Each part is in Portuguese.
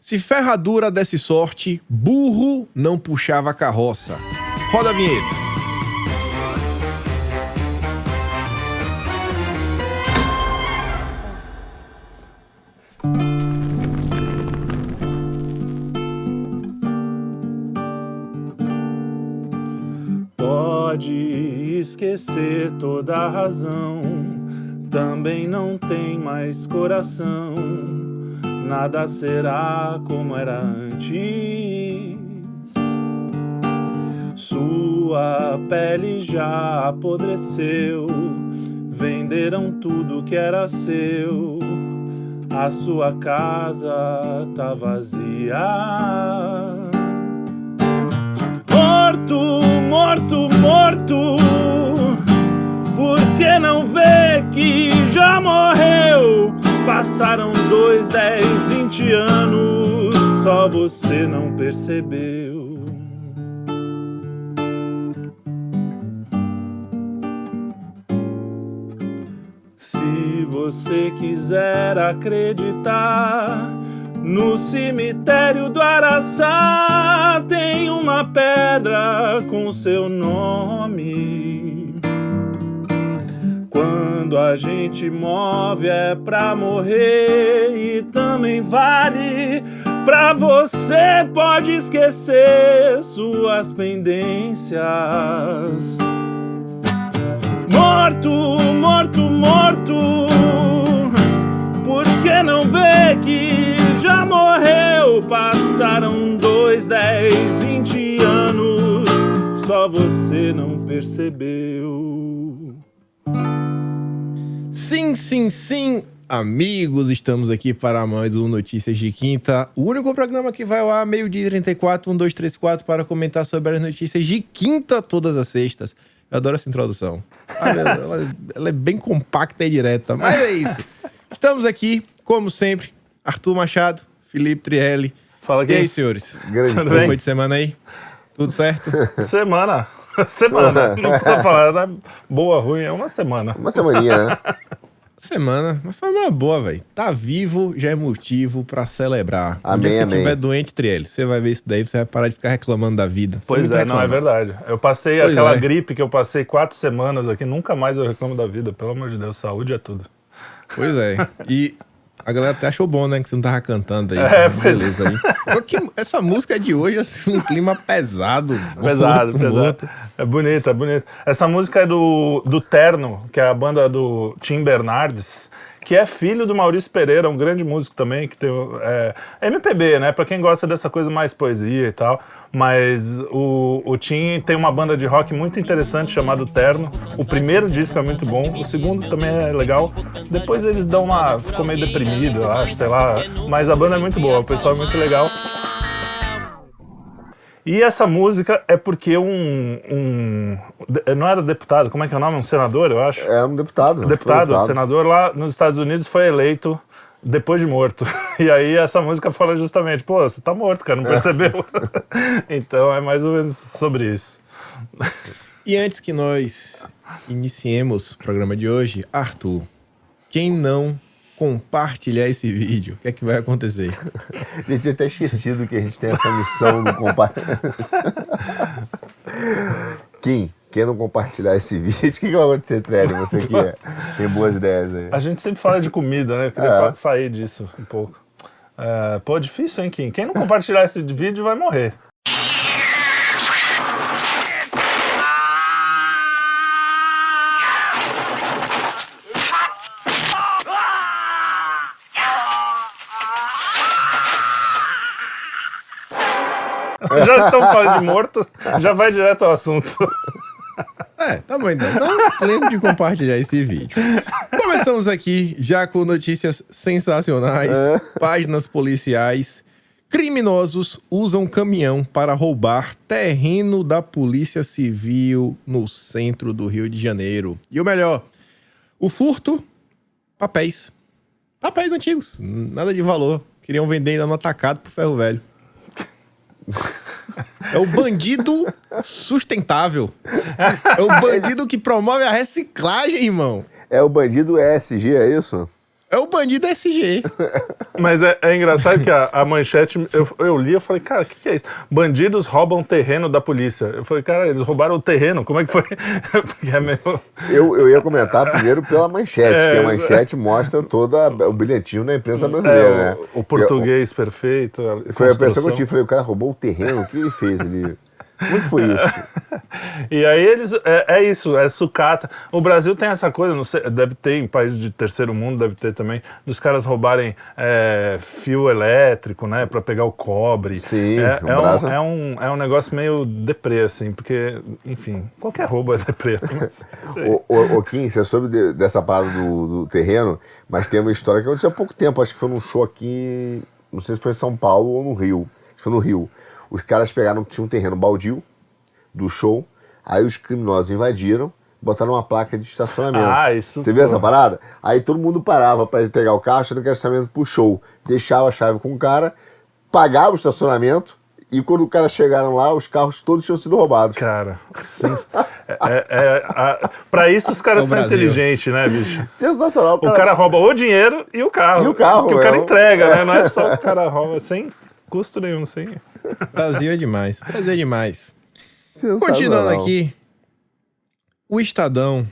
Se ferradura desse sorte, burro não puxava carroça. Roda a vinheta. Pode esquecer toda a razão, também não tem mais coração. Nada será como era antes. Sua pele já apodreceu, venderam tudo que era seu. A sua casa tá vazia. Morto, morto, morto. Por que não vê que já morreu? Passaram dois, dez, vinte anos, só você não percebeu. Se você quiser acreditar, no cemitério do Araçá tem uma pedra com seu nome. Quando a gente move é pra morrer e também vale pra você pode esquecer suas pendências. Morto, morto, morto. Por que não vê que já morreu? Passaram dois, dez, vinte anos. Só você não percebeu. Sim, sim, sim, amigos, estamos aqui para mais um Notícias de Quinta, o único programa que vai ao ar meio-dia e 34, 1, 2, 3, 4, para comentar sobre as notícias de quinta todas as sextas. Eu adoro essa introdução. Ah, ela, ela- é bem compacta e direta, mas é isso. Estamos aqui, como sempre, Arthur Machado, Felipe Trielli. Fala E aí, aqui. senhores? Grande Tudo Como bem? foi de semana aí? Tudo certo? Semana. Semana. Não precisa falar, né? Boa, ruim, é uma semana. Uma semaninha, né? Semana, mas foi uma boa, velho. Tá vivo já é motivo pra celebrar. Amém, você estiver doente, Trielli, você vai ver isso daí, você vai parar de ficar reclamando da vida. Você Pois é, não, é reclama. verdade. Eu passei Pois aquela é. gripe que eu passei quatro semanas aqui, nunca mais eu reclamo da vida, pelo amor de Deus, saúde é tudo. Pois é. E a galera até achou bom, né? Que você não tava cantando aí. É, Beleza aí. Pô, que- essa música de hoje, assim, um clima pesado. Pesado, morto, pesado. morto. É bonito, é bonito. Essa música é do, do Terno, que é a banda do Tim Bernardes, que é filho do Maurício Pereira, um grande músico também, que tem é, MPB, né? Pra quem gosta dessa coisa mais poesia e tal. Mas o, o Tim tem uma banda de rock muito interessante chamada Terno. O primeiro disco é muito bom, o segundo também é legal. Depois eles dão uma. ficou meio deprimido, eu acho, sei lá. Mas a banda é muito boa, o pessoal é muito legal. E essa música é porque um, um- Não era deputado, como é que é o nome? Um senador, eu acho. É um deputado. deputado, Foi senador lá nos Estados Unidos foi eleito depois de morto. E aí essa música fala justamente, pô, você tá morto, cara, não percebeu? então é mais ou menos sobre isso. E antes que nós iniciemos o programa de hoje, Arthur, quem não compartilhar esse vídeo, o que é que vai acontecer? A gente tinha até esquecido que a gente tem essa missão do compartilhar. Kim, quem não compartilhar esse vídeo, o que, que vai acontecer, Trelli? Você que é- tem boas ideias aí. A gente sempre fala de comida, né? Eu queria É. sair disso um pouco. É, pô, difícil, hein, Kim? Quem não compartilhar esse vídeo vai morrer. Já estamos falando de morto, já vai direto ao assunto. É, tá bom então. Então, lembre de compartilhar esse vídeo. Começamos aqui já com notícias sensacionais, páginas policiais. Criminosos usam caminhão para roubar terreno da Polícia Civil no centro do Rio de Janeiro. E o melhor, o furto, papéis. Papéis antigos, nada de valor. Queriam vender ainda no atacado pro ferro velho. É o bandido sustentável. É o bandido que promove a reciclagem, irmão. É o bandido ESG, é isso? É o bandido SG. Mas é, é engraçado que a, a manchete, eu, eu li, eu falei, cara, o que, que é isso? Bandidos roubam terreno da polícia. Eu falei, cara, eles roubaram o terreno, como é que foi? Porque é meio... Eu, eu ia comentar primeiro pela manchete, É, que a manchete mostra todo a- o bilhetinho da imprensa brasileira, é, né? o, o português perfeito. a Eu- Foi a impressão que eu tive. Falei, o cara roubou o terreno, o que ele fez ali? Como foi isso? E aí eles. É, é isso, é sucata. O Brasil tem essa coisa, não sei, deve ter em países de terceiro mundo, deve ter também, dos caras roubarem é, fio elétrico, né, pra pegar o cobre. Sim, é, o é, um, é, um, é um negócio meio deprê, assim, porque, enfim, qualquer roubo é deprê. Ô, ô, ô, Kim, você soube de- dessa parada do, do terreno, mas tem uma história que aconteceu há pouco tempo. Acho que foi num show aqui, não sei se foi em São Paulo ou no Rio. Acho que foi no Rio. Os caras pegaram, tinha um terreno baldio do show, aí os criminosos invadiram, botaram uma placa de estacionamento. Ah, isso, Você viu essa parada? Aí todo mundo parava pra ir pegar o carro, achando que era estacionamento pro show. Deixava a chave com o cara, pagava o estacionamento, e quando os caras chegaram lá, os carros todos tinham sido roubados. Cara. É, é, é, a- pra isso os caras O são Brasil. inteligentes, né, bicho? Sensacional. O cara rouba o dinheiro e o carro. E o carro, Que o cara é. entrega, né? Não é só o cara rouba sem custo nenhum, sem. Brasil é demais. Brasil é demais. Continuando aqui, o Estadão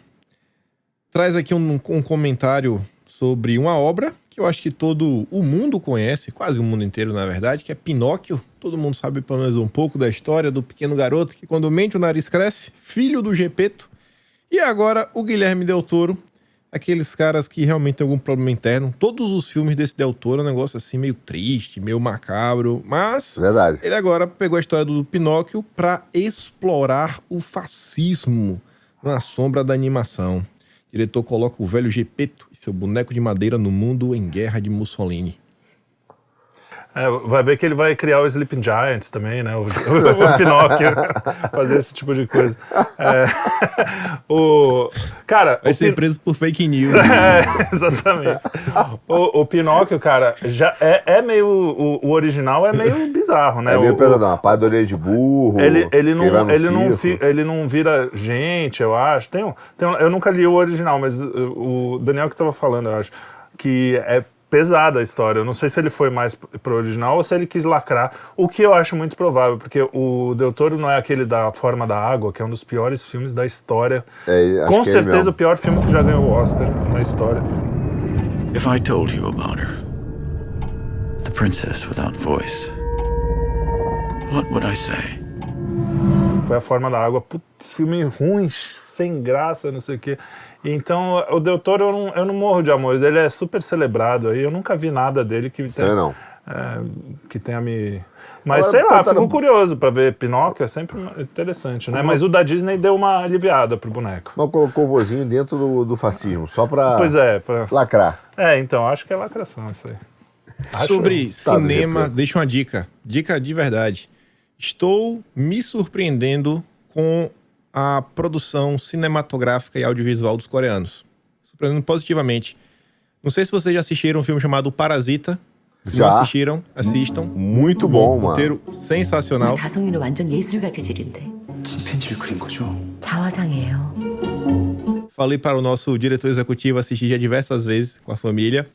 traz aqui um, um comentário sobre uma obra que eu acho que todo o mundo conhece, quase o mundo inteiro, na verdade, que é Pinóquio. Todo mundo sabe pelo menos um pouco da história do pequeno garoto que, quando mente, o nariz cresce, filho do Gepeto. E agora o Guilherme Del Toro, aqueles caras que realmente tem algum problema interno. Todos os filmes desse Del Toro é um negócio assim meio triste, meio macabro, mas Verdade. ele agora pegou a história do Pinóquio para explorar o fascismo na sombra da animação. O diretor coloca o velho Gepeto e seu boneco de madeira no mundo em guerra de Mussolini. É, vai ver que ele vai criar o Sleeping Giants também, né? O, o Pinóquio. fazer esse tipo de coisa. É, o, cara, Vai o ser Pin- preso por fake news. É, exatamente. O, o Pinóquio, cara, já é, é meio. O, o original é meio bizarro, né? É meio O- pesadão, uma pá de orelha de burro. Ele, ele, não, ele, não fi- ele não vira gente, eu acho. Tem um, tem um- eu nunca li o original, mas o Daniel que estava falando, eu acho, que é pesada a história. Eu não sei se ele foi mais pro original ou se ele quis lacrar, o que eu acho muito provável, porque o Del Toro não é aquele da Forma da Água, que é um dos piores filmes da história. É, acho Com que é ele certeza mesmo. o pior filme que já ganhou o Oscar na história. If I told you about her, the princess without voice, what would I say? Foi a forma da água. Putz, filme ruim, sem graça, não sei o quê. Então, o Del Toro, eu não, eu não morro de amores. Ele é super celebrado aí. Eu nunca vi nada dele que tenha, não. é, que tenha me. Mas Agora, sei lá, contaram- fico curioso pra ver Pinóquio. É sempre interessante, né? Mas o da Disney deu uma aliviada pro boneco. Mas colocou o vozinho dentro do, do fascismo, só pra Pois é, pra... lacrar. é, então, acho que é lacração isso aí. Acho Sobre Tá, cinema, Gepeto. deixa uma dica. Dica de verdade. Estou me surpreendendo com a produção cinematográfica e audiovisual dos coreanos. Surpreendendo positivamente. Não sei se vocês já assistiram um filme chamado Parasita. Já. Não assistiram? Assistam. Muito um bom, mano. roteiro sensacional. Falei para o nosso diretor executivo assistir já diversas vezes com a família.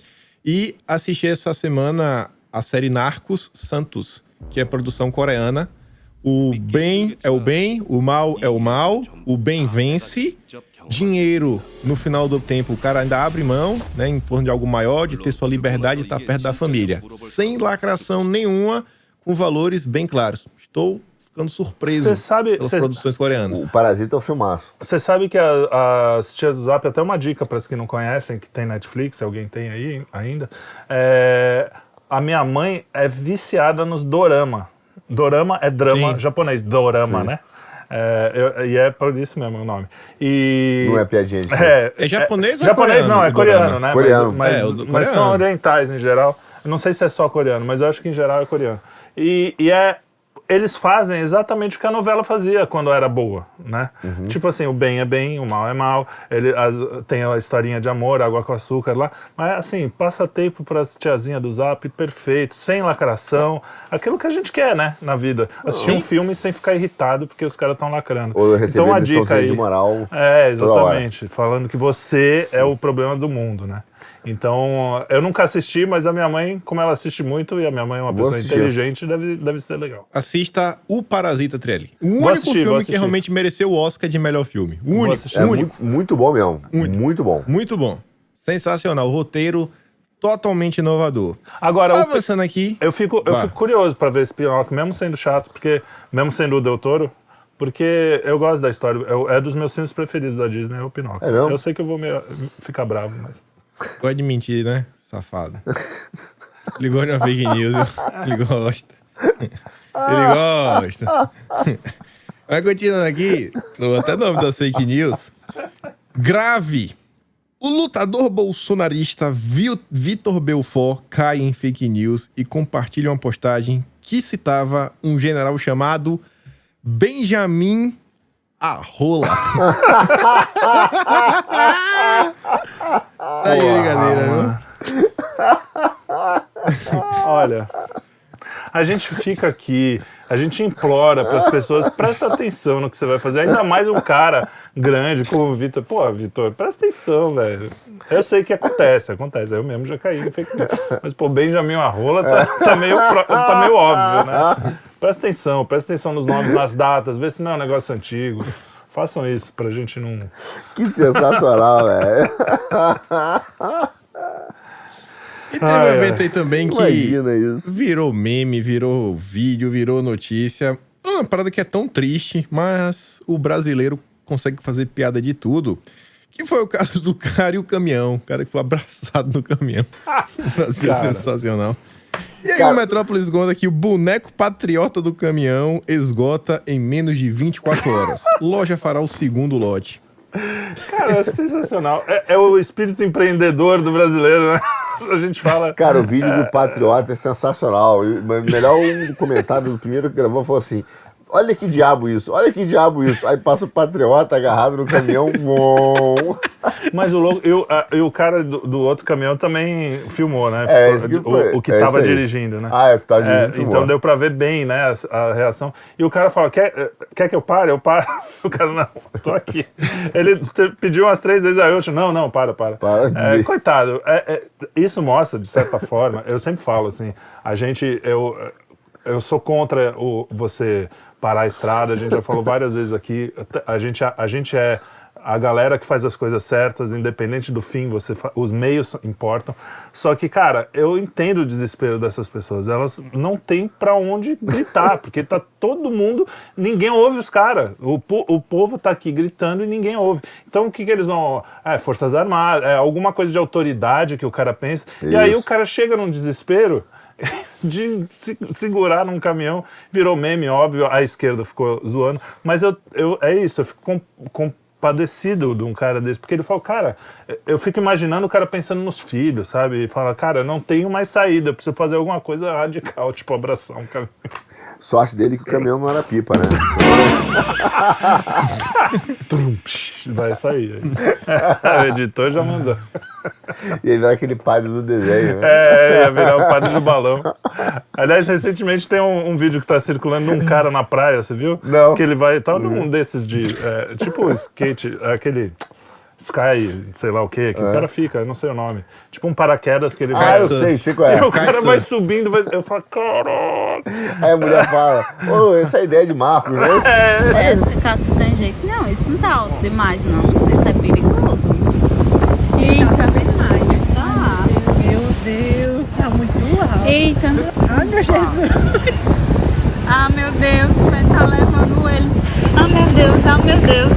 E assisti essa semana a série Narcos Santos, que é produção coreana o bem é o bem, o mal é o mal, o bem vence. Dinheiro, no final do tempo, o cara ainda abre mão, né, em torno de algo maior, de ter sua liberdade e estar perto da família. Sem lacração nenhuma, com valores bem claros. Estou ficando surpreso Cê sabe- pelas cê- produções coreanas. O Parasita é o filmaço. Você sabe que a- as tias do Zap, até uma dica para as que não conhecem, que tem Netflix, alguém tem aí ainda. é, a minha mãe é viciada nos dorama. Dorama é drama Sim. japonês, dorama, Sim. né? É, eu- e é por isso mesmo o nome. E, Não é piadinha de é, É japonês ou é japonês coreano, não, é coreano, dorama? né? Coreano. Mas, mas, É, do- mas são orientais em geral. Eu não sei se é só coreano, mas eu acho que em geral é coreano. E, e é. Eles fazem exatamente o que a novela fazia quando era boa, né? Uhum. Tipo assim, o bem é bem, o mal é mal. Ele, as- tem a historinha de amor, água com açúcar lá. Mas assim, passa tempo para as tiazinhas do Zap, perfeito, sem lacração. Aquilo que a gente quer, né, na vida. Assistir um filme sem ficar irritado porque os caras estão lacrando. Ou receber então, a dica aí, de moral é, exatamente. Falando que você é o problema do mundo, né? Então, eu nunca assisti, mas a minha mãe, como ela assiste muito, e a minha mãe é uma Vou pessoa assistir. inteligente, deve, deve ser legal. Assista O Parasita Trelli. O Vou único assistir, filme que realmente mereceu o Oscar de melhor filme. O único. É único. muito, muito bom mesmo. Muito, bom. Muito bom. Sensacional. O roteiro totalmente inovador. Agora, o, Avançando aqui. eu, fico, eu fico curioso pra ver esse Pinóquio, mesmo sendo chato, porque mesmo sendo o Del Toro, porque eu gosto da história. eu- é dos meus filmes preferidos da Disney, é o Pinóquio. É? Eu sei que eu vou me- ficar bravo, mas. Pode mentir, né? Safado. Ligou na fake news. Ele gosta. Ele gosta. Vai continuando aqui. no- Até nome das fake news. Grave. O lutador bolsonarista Vi- Vitor Belfort cai em fake news e compartilha uma postagem que citava um general chamado Benjamin Arrola. Aí, brincadeira, viu? Olha, a gente fica aqui, a gente implora para as pessoas, presta atenção no que você vai fazer. Ainda mais um cara grande como o Vitor. Pô, Vitor, presta atenção, velho. Eu sei que acontece, acontece. Eu mesmo já caí. Mas, pô, Benjamin Arrola tá, tá, meio, tá meio óbvio, né? Presta atenção, presta atenção nos nomes, nas datas, vê se não é um negócio antigo. Façam isso pra gente não. Que sensacional, velho. E teve Ai, um evento aí também que virou meme, virou vídeo, virou notícia. Uma parada que é tão triste, mas o brasileiro consegue fazer piada de tudo. Que foi o caso do cara e o caminhão. O cara que foi abraçado no caminhão. O Brasil é Cara. sensacional. E aí Cara- o Metrópolis conta que o boneco patriota do caminhão esgota em menos de 24 horas. Loja fará o segundo lote. Cara, eu acho sensacional. É, é o espírito empreendedor do brasileiro, né? A gente fala. Cara, o vídeo do Patriota é sensacional. E, melhor um comentário do primeiro que gravou falou assim: Olha que diabo isso, olha que diabo isso. Aí passa o Patriota agarrado no caminhão. Mas o, louco, e o, a- e o cara do, do outro caminhão também filmou, né? É, Ficou- isso que o- foi. o, que É tava isso aí. dirigindo, né? Ah, é o que tava É, dirigindo, filmou. então deu pra ver bem, né, a, a reação. E o cara fala, quer, quer que eu pare? Eu paro. O cara, não, tô aqui. Ele pediu umas três vezes, aí eu, não, não, para, para. Para É, dizer. coitado, é- é- isso mostra, de certa forma, eu sempre falo assim, a gente, eu, eu sou contra o, você parar a estrada, a gente já falou várias vezes aqui, a gente, a, a gente é a galera que faz as coisas certas, independente do fim, você os meios importam. Só que, cara, eu entendo o desespero dessas pessoas. Elas não têm pra onde gritar, porque tá todo mundo, ninguém ouve os caras. O, po- o povo tá aqui gritando e ninguém ouve. Então o que que eles vão, é, Forças Armadas, é alguma coisa de autoridade que o cara pensa. E aí Isso. o cara chega num desespero de se segurar num caminhão, virou meme, óbvio, a esquerda ficou zoando, mas eu, eu é isso, eu fico com, compadecido de um cara desse, porque ele fala, cara, eu fico imaginando o cara pensando nos filhos, sabe? E fala, cara, eu não tenho mais saída, eu preciso fazer alguma coisa radical, tipo abraçar um caminhão. Sorte dele que o caminhão não era pipa, né? Vai sair. o editor já mandou. E ele era aquele padre do desenho, né? É, ia virar o padre do balão. Aliás, recentemente tem um, um vídeo que tá circulando de um cara na praia, você viu? Não. Que ele vai, tá num desses de, é, tipo skate, aquele sky, sei lá o quê, que o cara fica, eu não sei o nome. Tipo um paraquedas que ele Ah, vai... eu sei, sei qual é. E o cara Kitesurf. vai subindo, vai, eu falo, caraca! Aí a mulher fala, ô, essa é a ideia de Marcos, né? Jéssica, Cássio tem jeito. Não, isso não tá alto demais, não. Isso é perigoso. Eita, bem mais. Tá. Meu Deus, tá muito alto. Eita. Ai, meu Jesus. Ah, meu Deus, vai tá levando ele. Ah, meu Deus, ah, meu Deus.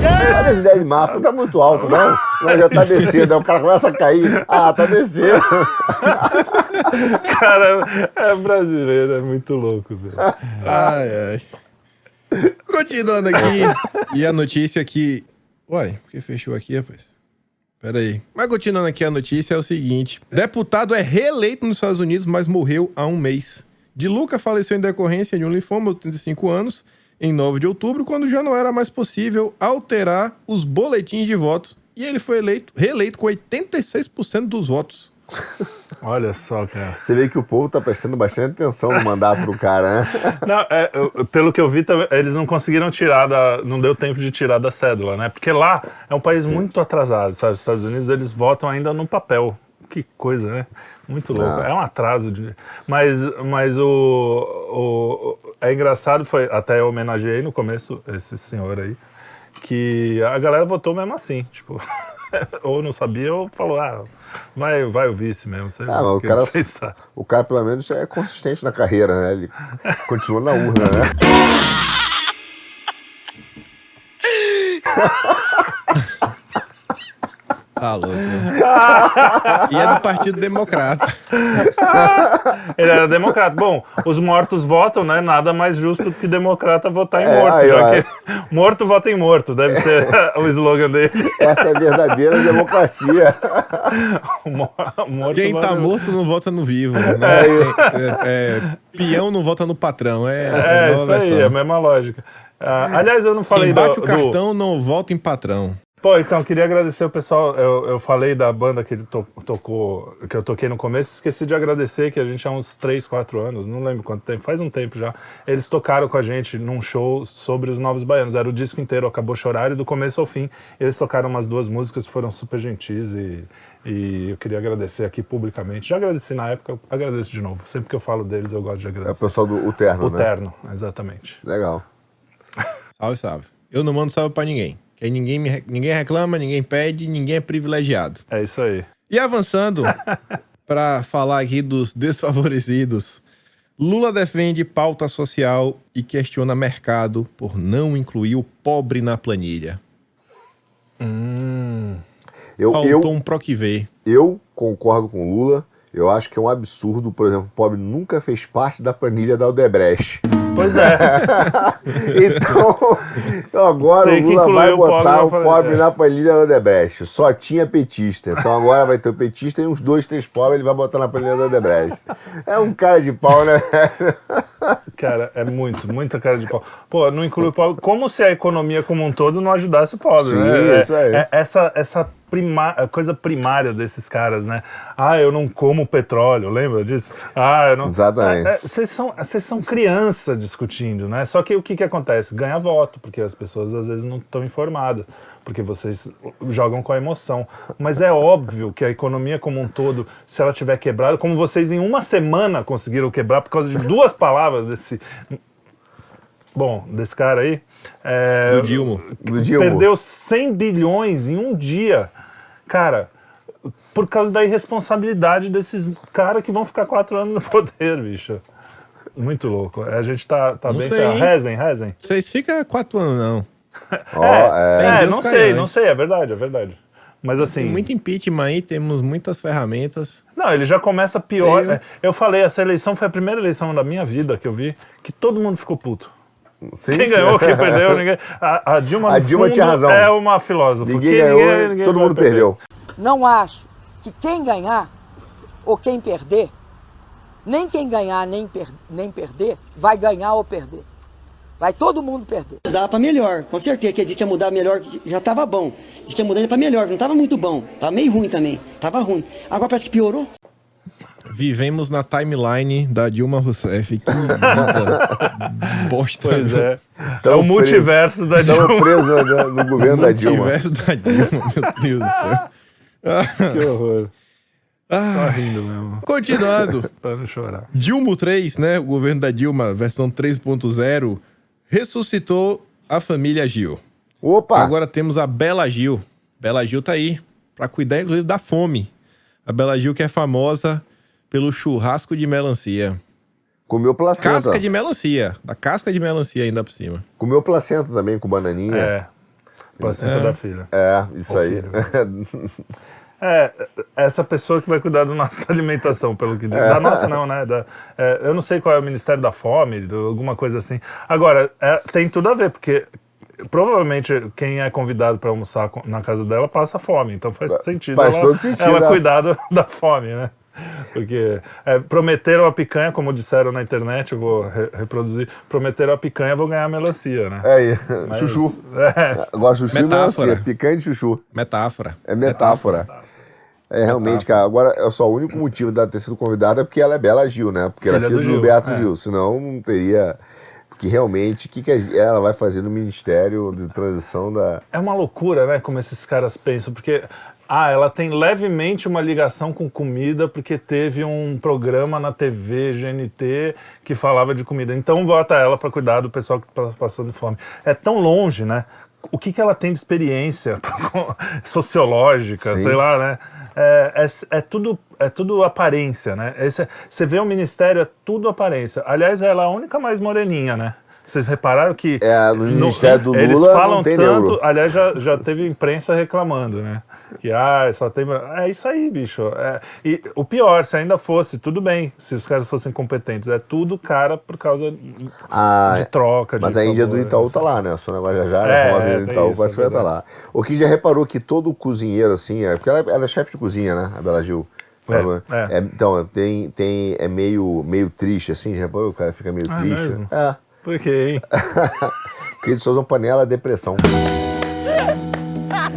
Olha essa ideia de não tá muito alto, não. Não, já tá descendo, aí o cara começa a cair. Ah, tá descendo. Cara, é brasileiro, é muito louco, velho. Ai, ai. Continuando aqui. e a notícia que. Uai, por que fechou aqui, rapaz? Pera aí. Mas continuando aqui a notícia é o seguinte: deputado é reeleito nos Estados Unidos, mas morreu há um mês. De Luca faleceu em decorrência de um linfoma aos 35 anos, em 9 de outubro, quando já não era mais possível alterar os boletins de votos. E ele foi eleito, reeleito com 86% dos votos. Olha só, cara. Você vê que o povo tá prestando bastante atenção no mandato do cara, né? Não, é, eu- pelo que eu vi, eles não conseguiram tirar da. Não deu tempo de tirar da cédula, né? Porque lá é um país muito atrasado, sabe? Os Estados Unidos eles votam ainda no papel. Que coisa, né? Muito louco. Ah. É um atraso de. Mas, mas o, o. É engraçado, foi. Até eu homenageei no começo esse senhor aí. Que a galera votou mesmo assim. Tipo. ou não sabia, ou falou, ah, vai, vai o vice mesmo. Sei Ah, o cara, o cara pelo menos é consistente na carreira, né? Ele continua na urna, né? Tá louco. e é do Partido Democrata. Ele era democrata. Bom, os mortos votam, né? Nada mais justo do que democrata votar em É, morto. aí, já que morto vota em morto, deve ser o slogan dele. Essa é a verdadeira democracia. O mo- morto Quem tá morto não vota no vivo. Né? É, é, peão não vota no patrão. É, É, a isso nova aí, versão. é a mesma lógica. Ah, aliás, eu não falei Quem do, bate o do- cartão não volta em patrão. Pô, então, queria agradecer o pessoal. Eu, eu falei da banda que ele to- tocou, que eu toquei no começo, esqueci de agradecer, que a gente há uns 3, 4 anos, não lembro quanto tempo, faz um tempo já. Eles tocaram com a gente num show sobre os Novos Baianos. Era o disco inteiro, acabou chorar, e do começo ao fim. Eles tocaram umas duas músicas foram super gentis e, e eu queria agradecer aqui publicamente. Já agradeci na época, eu agradeço de novo. Sempre que eu falo deles, eu gosto de É o agradecer. pessoal do o terno, o né? terno, exatamente. Legal. Salve, salve. Eu não mando salve pra ninguém. Que aí ninguém, me ninguém reclama, ninguém pede, ninguém é privilegiado. É isso aí. E avançando para falar aqui dos desfavorecidos. Lula defende pauta social e questiona mercado por não incluir o pobre na planilha. Eu, Faltou eu, um PROQV. eu concordo com o Lula. Eu acho que é um absurdo, por exemplo, o pobre nunca fez parte da planilha da Odebrecht. Pois é. Então, agora o Lula vai o pobre botar o pobre na planilha da Odebrecht. Só tinha petista. Então agora vai ter o petista e uns dois, três pobres ele vai botar na planilha da Odebrecht. É um cara de pau, né? Cara, é muito, muita cara de pau. Pô, não inclui o pobre. Como se a economia como um todo não ajudasse o pobre, Sim, né? É- isso aí. é essa, essa prima, a coisa primária desses caras, né? Ah, eu não como petróleo, lembra disso? Ah, eu não. Exatamente. É, é, Vocês são, vocês são criança discutindo, né? Só que o que, que acontece? Ganha voto, porque as pessoas às vezes não estão informadas. Porque vocês jogam com a emoção. Mas é óbvio que a economia como um todo, se ela tiver quebrada, como vocês em uma semana conseguiram quebrar por causa de duas palavras desse. Bom, desse cara aí. é, Do Dilma. Do Dilma. Perdeu 100 bilhões em um dia. Cara, por causa da irresponsabilidade desses caras que vão ficar quatro anos no poder, bicho. Muito louco. A gente tá, tá Não bem. sei? Rezem, rezem. Vocês ficam quatro anos, não. É. É, Deus não sei, antes. não sei, é verdade, é verdade. Mas assim. Tem muito impeachment aí, temos muitas ferramentas. Não, ele já começa pior. Sei eu. É, Eu falei, essa eleição foi a primeira eleição da minha vida que eu vi que todo mundo ficou puto. Sim. Quem ganhou, quem perdeu, ninguém. A, a Dilma, A Dilma tinha razão. é uma filósofa. Ninguém Que ganhou, ninguém- ninguém todo mundo perder. perdeu. Não acho que quem ganhar ou quem perder, nem quem ganhar nem, per- nem perder, vai ganhar ou perder. Vai todo mundo perder. Dá pra melhor, com certeza. Que a gente ia mudar melhor, já tava bom. Diz que ia mudar pra melhor, não tava muito bom. Tava meio ruim também. Tava ruim. Agora parece que piorou. Vivemos na timeline da Dilma Rousseff. Que vida bosta. Pois é. é Tamo o multiverso da Estamos Dilma. presos no, no governo da Dilma. Multiverso da Dilma, meu Deus do céu. Que horror. Ah, Tá rindo mesmo. continuando. Pra não chorar. Dilma 3, né? O governo da Dilma, versão 3.0, ressuscitou a família Gil. Opa! Agora temos a Bela Gil. Bela Gil tá aí para cuidar, inclusive, da fome. A Bela Gil que é famosa pelo churrasco de melancia. Comeu placenta. Casca de melancia. Da casca de melancia ainda por cima. Comeu placenta também com bananinha. É. Placenta da filha. É, isso Ô, aí. É, essa pessoa que vai cuidar da nossa alimentação, pelo que diz. É. Da nossa não, né? Da- é, eu não sei qual é o Ministério da Fome, do- alguma coisa assim. Agora, é, tem tudo a ver, porque provavelmente quem é convidado para almoçar na casa dela passa fome, então faz sentido. Faz ela, todo sentido, Ela é. cuidar do- da fome, né? Porque é, prometeram a picanha, como disseram na internet, eu vou re- reproduzir. Prometeram a picanha, vou ganhar melancia, né? É aí. Mas- Chuchu. É. Agora chuchu e Metáfora. melancia. Picanha de chuchu. Metáfora. É metáfora. É, realmente, cara. Agora, é só o único motivo dela ter sido convidada é porque ela é Bela Gil, né? Porque ela é Filha filha do do, Gil, Beato é. Gil. Senão não teria. Porque realmente, o que, que ela vai fazer no Ministério de Transição da. É uma loucura, né? Como esses caras pensam, porque. Ah, ela tem levemente uma ligação com comida, porque teve um programa na TV GNT que falava de comida. Então bota ela para cuidar do pessoal que está passando fome. É tão longe, né? O que, que ela tem de experiência sociológica, Sim. sei lá, né? É, é, é tudo, é tudo aparência, né? Esse você vê o ministério, é tudo aparência. Aliás, ela é a única mais moreninha, né? Vocês repararam que. É, no ministério do Eles Lula falam não tem tanto. negro. Aliás, já, já teve imprensa reclamando, né? Que, ah, só tem. É isso aí, bicho. É, e o pior, se ainda fosse, tudo bem, se os caras fossem competentes. É tudo cara por causa Ah, de troca. de Mas a Índia do Itaú né? tá lá, né? A Sônia Guajajara, É, a famosa Índia do Itaú, parece que vai estar lá. O que já reparou que todo cozinheiro, assim, é, porque ela, é- ela é chefe de cozinha, né? A Bela Gil. É, é. É, então, tem, tem, é meio, meio triste, assim, já reparou? O cara fica meio Ah, triste. mesmo? É. Por quê, hein? Porque eles só usam panela depressão.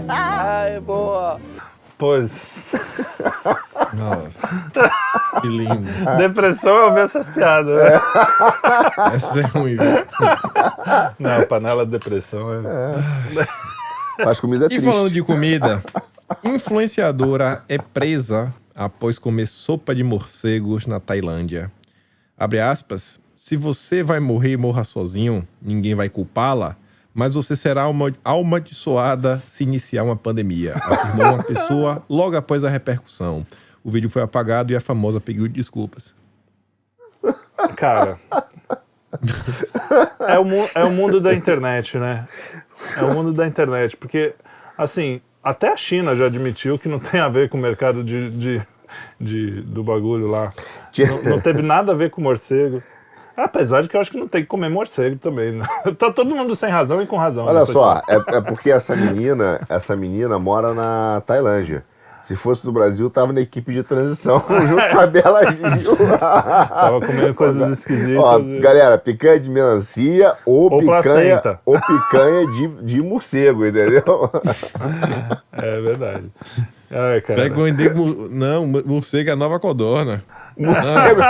Ai, boa. Pois. Nossa. Que lindo. Depressão é ouvir essas piadas, né? Essa é ruim, viu? Não, panela de depressão é. Faz comida E triste. falando de comida, influenciadora é presa após comer sopa de morcegos na Tailândia. Abre aspas. Se você vai morrer, morra sozinho, ninguém vai culpá-la, mas você será uma amaldiçoada se iniciar uma pandemia, afirmou uma pessoa logo após a repercussão. O vídeo foi apagado e a famosa pediu desculpas. Cara. É o, é o mundo da internet, né? É o mundo da internet. Porque, assim, até a China já admitiu que não tem a ver com o mercado de, de, de- do bagulho lá. Não, não teve nada a ver com morcego. Apesar de que eu acho que não tem que comer morcego também. né? Tá todo mundo sem razão e com razão. Olha nessa só, é, é porque essa menina, essa menina mora na Tailândia. Se fosse do Brasil, tava na equipe de transição junto com a Bela Gil. Tava comendo coisas esquisitas. Ó, e- galera, picanha de melancia ou, Ou picanha, placenta. ou picanha de, de morcego, entendeu? É verdade. Ai, cara. Pega um mu- Não, morcego é a nova codorna. Morcego.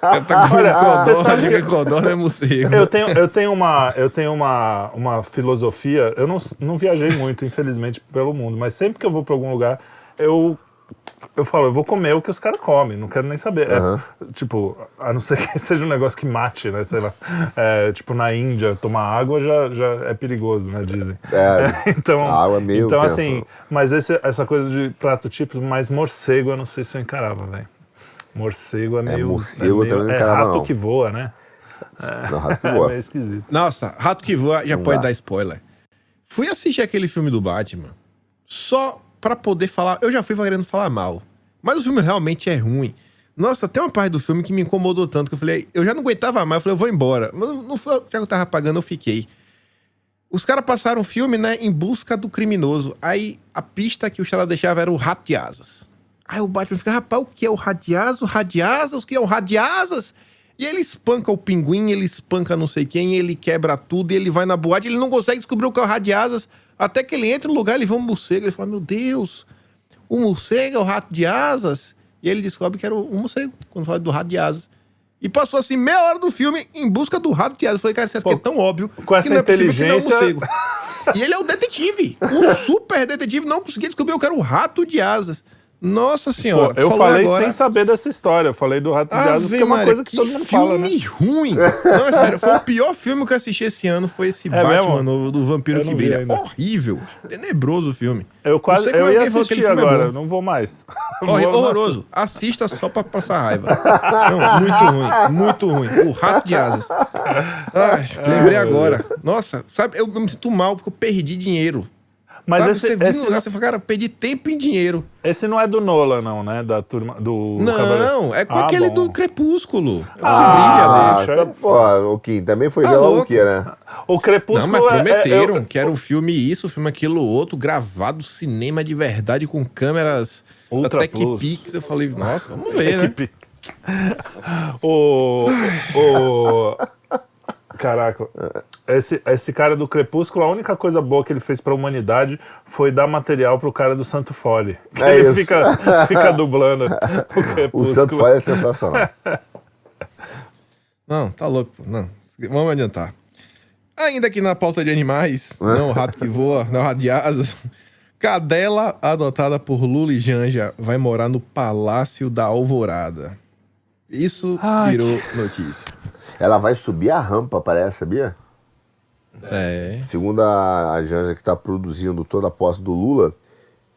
Tá comendo Olha, você sabe que codorna é morcego. Eu tenho, eu tenho, uma, eu tenho uma, uma filosofia. Eu não, não viajei muito, infelizmente, pelo mundo, mas sempre que eu vou para algum lugar, eu, eu falo, eu vou comer o que os caras comem, não quero nem saber. É, Aham. tipo, a não ser que seja um negócio que mate, né? Sei lá. É, tipo, na Índia, tomar água já, já é perigoso, né? Dizem. É, então, a água é meio então assim, mas esse- essa coisa de prato típico, mais morcego, eu não sei se eu encarava, velho. Morcego é meio. morcego eu meio, também não é encarava, rato não. que voa, né? Não, rato que É voa. meio esquisito. Nossa, Rato que Voa já Não pode dá. dar spoiler. Fui assistir aquele filme do Batman só pra poder falar. Eu já fui querendo falar mal. Mas o filme realmente é ruim. Nossa, tem uma parte do filme que me incomodou tanto que eu falei, eu já não aguentava mais, eu falei, eu vou embora. Mas não, foi, já que eu tava pagando, eu fiquei. Os caras passaram o filme, né, em busca do criminoso. Aí a pista que o cara deixava era o rato de asas. Aí o Batman fica, rapaz, o que é o asas? O asas? O que é o rato asas? E ele espanca o pinguim, ele espanca não sei quem, ele quebra tudo, ele vai na boate, ele não consegue descobrir o que é o rato de asas, até que ele entra no lugar, ele vê um morcego, ele fala, meu Deus, o morcego é o rato de asas? E ele descobre que era o um morcego, quando fala do rato de asas. E passou assim meia hora do filme em busca do rato de asas. Eu falei, cara, isso aqui é tão óbvio com essa que não é possível que não é um inteligência- morcego. E ele é o detetive. O super detetive não conseguia descobrir o que era o rato de asas. Nossa senhora. Pô, eu falei agora- sem saber dessa história. Eu falei do Rato de Asas, porque é uma Maria, coisa que, todo mundo fala, né? filme ruim. Não, é sério. Foi o pior filme que eu assisti esse ano. Foi esse É Batman mesmo? novo do Vampiro que Brilha. ainda. Horrível. Tenebroso o filme. Eu quase eu ia falou que assistir é agora, bom. não vou mais. Horri- Vou- horroroso. Assista só pra passar raiva. Não, muito ruim, muito ruim. O rato de asas. Ai, lembrei agora. Nossa, sabe, eu me sinto mal porque eu perdi dinheiro. Mas esse- você viu esse no lugar, não- você fala, cara, perdi tempo e dinheiro. Esse não é do Nolan, não, né? Da turma do. Não, é com Ah, aquele bom. do Crepúsculo. É Ah, que brilha Ah, tá, pô, o Kim também foi Tá ver lá o louco. que, né? O Crepúsculo Não, mas é- prometeram é, eu- que era um filme isso, um filme aquilo outro, gravado cinema de verdade com câmeras Ultra da. TechPix. Eu falei, nossa, vamos ver, né? o, o, Caraca, esse, esse cara do Crepúsculo, a única coisa boa que ele fez pra humanidade foi dar material pro cara do Santo Fole. É ele isso. fica, fica dublando o Crepúsculo. O Santo Fole é sensacional. Não, tá louco. pô. Não, vamos adiantar. Ainda aqui na pauta de animais, não o rato que voa, não o rato de asas. Cadela adotada por Lula e Janja vai morar no Palácio da Alvorada. Isso Ai, virou notícia. Ela vai subir a rampa, parece, sabia? É. Segundo a, a Janja que está produzindo toda a posse do Lula,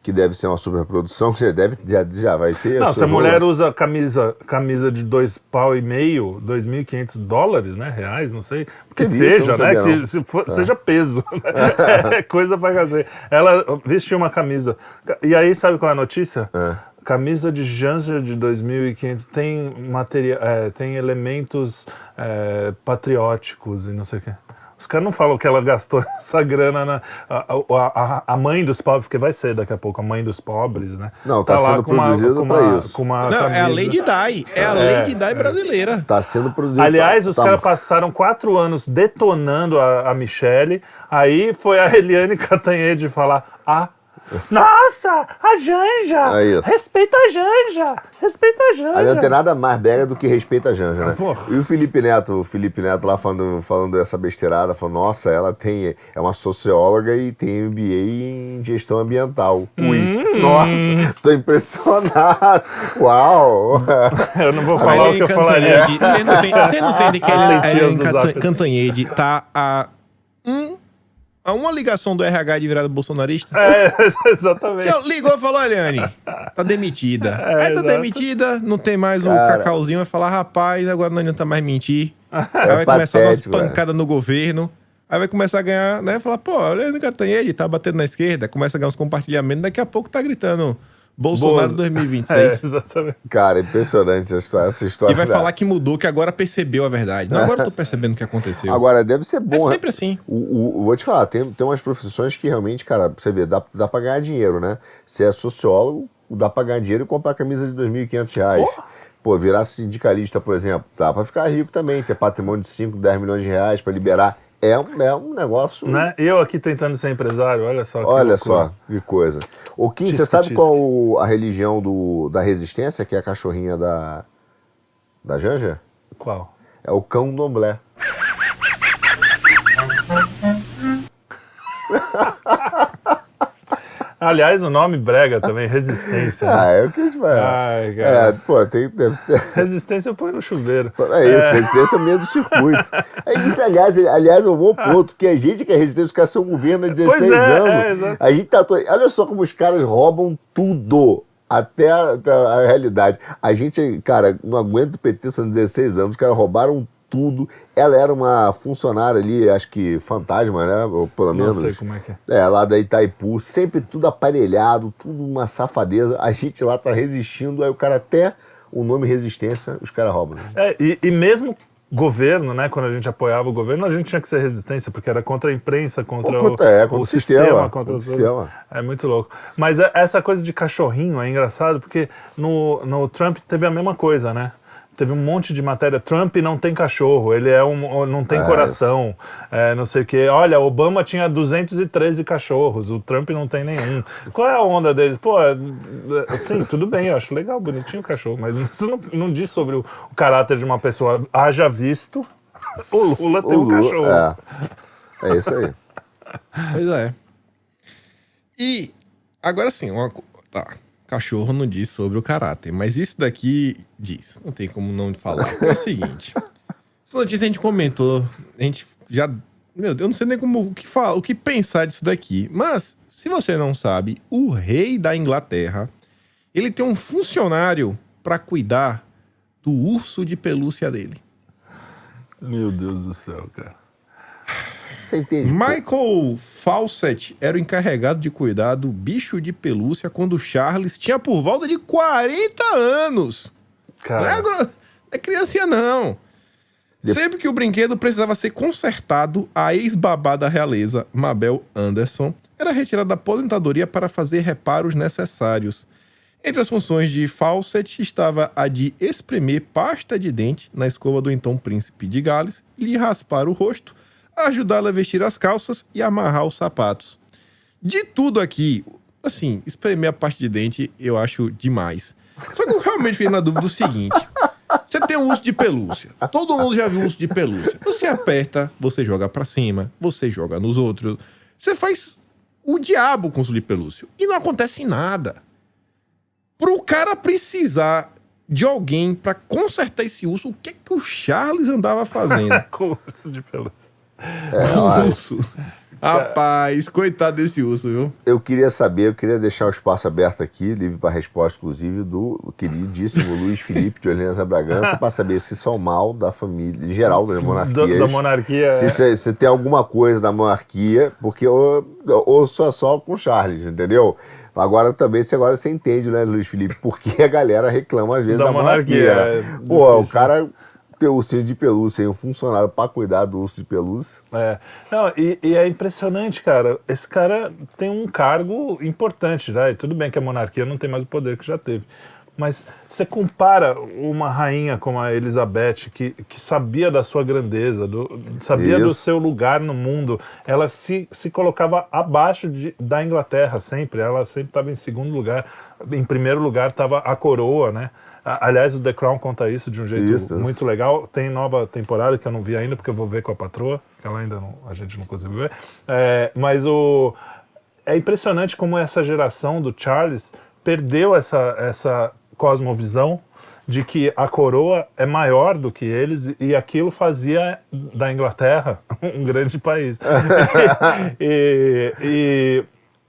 que deve ser uma superprodução, já, deve, já, já vai ter. Não, se a mulher usa camisa, camisa de dois pau e meio, 2.500 dólares, né? Reais, não sei. Que Que isso, seja, não né? sabia, Que se for- seja peso. é coisa pra fazer. Ela vestiu uma camisa. E aí, sabe qual é a notícia? É. Camisa de Janser de 2.500 tem, materia, é, tem elementos é, patrióticos e não sei o quê. Os caras não falam que ela gastou essa grana na. A, a- a- a mãe dos pobres, porque vai ser daqui a pouco a mãe dos pobres, né? Não, tá sendo com uma- produzido uma- isso. Com uma Não, é a camisa. Lady Di. É a É, Lady Di brasileira. Tá sendo produzido. Aliás, os tá- caras passaram quatro anos detonando a, a Michelle. Aí foi a Eliane Catanhede falar: Ah, nossa, a Janja! É isso. Respeita a Janja! Respeita a Janja! Aí não tem nada mais brega do que respeita a Janja, né? Porra. E o Felipe Neto, o Felipe Neto lá falando, falando essa besteirada, falando, nossa, ela tem, é uma socióloga e tem MBA em gestão ambiental. Ui, Hum. nossa, tô impressionado. Uau! Eu não vou falar o que eu falaria. Você não não sente que a do Canta- Zap. Cantanhede tá a a uma ligação do RH de virada bolsonarista? É, exatamente. Você ligou e falou, Eliane, tá demitida. É, Aí tá exato. demitida, não tem mais o Cara. cacauzinho, vai falar, rapaz, agora não adianta mais mentir. Aí vai começar É patético, umas pancadas no governo. Aí vai começar a ganhar, né? Falar, pô, a Eliane Cantanhede tá batendo na esquerda, começa a ganhar uns compartilhamentos, daqui a pouco tá gritando Bolsonaro Bozo. 2026. É, exatamente. Cara, impressionante essa história. Essa história E vai da- falar que mudou, que agora percebeu a verdade. Não, agora eu tô percebendo o que aconteceu. Agora, deve ser é bom. né? sempre assim. O, o- vou te falar, tem, tem umas profissões que realmente, cara, você vê, dá, dá pra ganhar dinheiro, né? Você é sociólogo, dá pra ganhar dinheiro e comprar camisa de 2.500 reais. Pô, virar sindicalista, por exemplo, dá pra ficar rico também, ter patrimônio de 5, 10 milhões de reais pra liberar. É, um- é um negócio. Né? Eu aqui tentando ser empresário, olha só. que Olha só, que coisa. O Kim, você Tisque, sabe tisque. qual a religião do, da resistência, que é a cachorrinha da, da Janja? Qual? É o cão domblé. Aliás, o nome brega também, resistência. né? Ah, é o que a gente vai. Ai, cara. é, pô, tem, deve ter. Resistência põe no chuveiro. É isso, resistência é meio do circuito. É isso, aliás, aliás, é um bom ponto, que a gente que é resistência, são governo há 16 Pois é, anos. é, a gente tá. Olha só como os caras roubam tudo. Até a, até a realidade. A gente, cara, não aguenta o PT, são 16 anos, os caras roubaram tudo. Ela era uma funcionária ali, acho que fantasma, né? Ou pelo Não menos. sei como é que é. É, lá da Itaipu, sempre tudo aparelhado, tudo uma safadeza. A gente lá tá resistindo, aí o cara até o nome resistência, os caras roubam. né? É, e, e mesmo governo, né? Quando a gente apoiava o governo, a gente tinha que ser resistência, porque era contra a imprensa, contra, Ou contra- é, contra o, o sistema, contra contra o sistema. É muito louco. Mas é- essa coisa de cachorrinho é engraçado, porque no, no Trump teve a mesma coisa, né? Teve um monte de matéria. Trump não tem cachorro, ele é um, não tem É, coração, é, não sei o quê. Olha, Obama tinha 213 cachorros, o Trump não tem nenhum. Qual é a onda deles? Pô, é, é, sim, tudo bem, eu acho legal, bonitinho o cachorro, mas isso não, não diz sobre o, o caráter de uma pessoa. Haja visto, o Lula tem O um Lula- cachorro. É, é isso aí. Pois é. E agora sim, uma, tá, cachorro não diz sobre o caráter, mas isso daqui diz. Não tem como não falar. É o seguinte. Essa notícia a gente comentou, a gente já, meu Deus, eu não sei nem como o que falar, o que pensar disso daqui. Mas se você não sabe, o rei da Inglaterra, ele tem um funcionário para cuidar do urso de pelúcia dele. Meu Deus do céu, cara. Você entende? Michael Fawcett era o encarregado de cuidar do bicho de pelúcia quando Charles tinha por volta de 40 anos. Não é, Cara, não é criancinha, não. Sempre que o brinquedo precisava ser consertado, a ex-babá da realeza, Mabel Anderson, era retirada da aposentadoria para fazer reparos necessários. Entre as funções de Fawcett estava a de espremer pasta de dente na escova do então príncipe de Gales, lhe raspar o rosto, ajudá-la a vestir as calças e amarrar os sapatos. De tudo aqui, assim, espremer a pasta de dente eu acho demais. Só que eu realmente fiquei na dúvida do seguinte: você tem um urso de pelúcia. Todo mundo já viu um urso de pelúcia. Você aperta, você joga pra cima, você joga nos outros. Você faz o diabo com o urso de pelúcia. E não acontece nada. Pro cara precisar de alguém pra consertar esse urso, o que é que o Charles andava fazendo? Com urso de pelúcia. Com o urso. Rapaz, coitado desse urso, viu? Eu queria saber, eu queria deixar o espaço aberto aqui, livre para resposta, inclusive, do queridíssimo Luiz Felipe de Orleans Bragança, para saber se são mal da família, em geral, das monarquias. Da, da monarquia. Se, é. se, se tem alguma coisa da monarquia, porque ou, só só com Charles, entendeu? Agora também, se agora você entende, né, Luiz Felipe, porque a galera reclama às vezes da, Da monarquia. monarquia, é Pô, o cara ter o ursinho de pelúcia e um funcionário para cuidar do urso de pelúcia. É. Não, e, e é impressionante, cara. Esse cara tem um cargo importante, né? E tudo bem que a monarquia não tem mais o poder que já teve. Mas você compara uma rainha como a Elizabeth, que, que sabia da sua grandeza, do, sabia do Isso. seu lugar no mundo, ela se, se colocava abaixo de, da Inglaterra sempre, ela sempre estava em segundo lugar. Em primeiro lugar estava a coroa, né? Aliás, o The Crown conta isso de um jeito Isso, isso. muito legal. Tem nova temporada que eu não vi ainda, porque eu vou ver com a patroa, que ela ainda não, a gente não conseguiu ver. É, mas o, é impressionante como essa geração do Charles perdeu essa, essa cosmovisão de que a coroa é maior do que eles e aquilo fazia da Inglaterra um grande país. e, e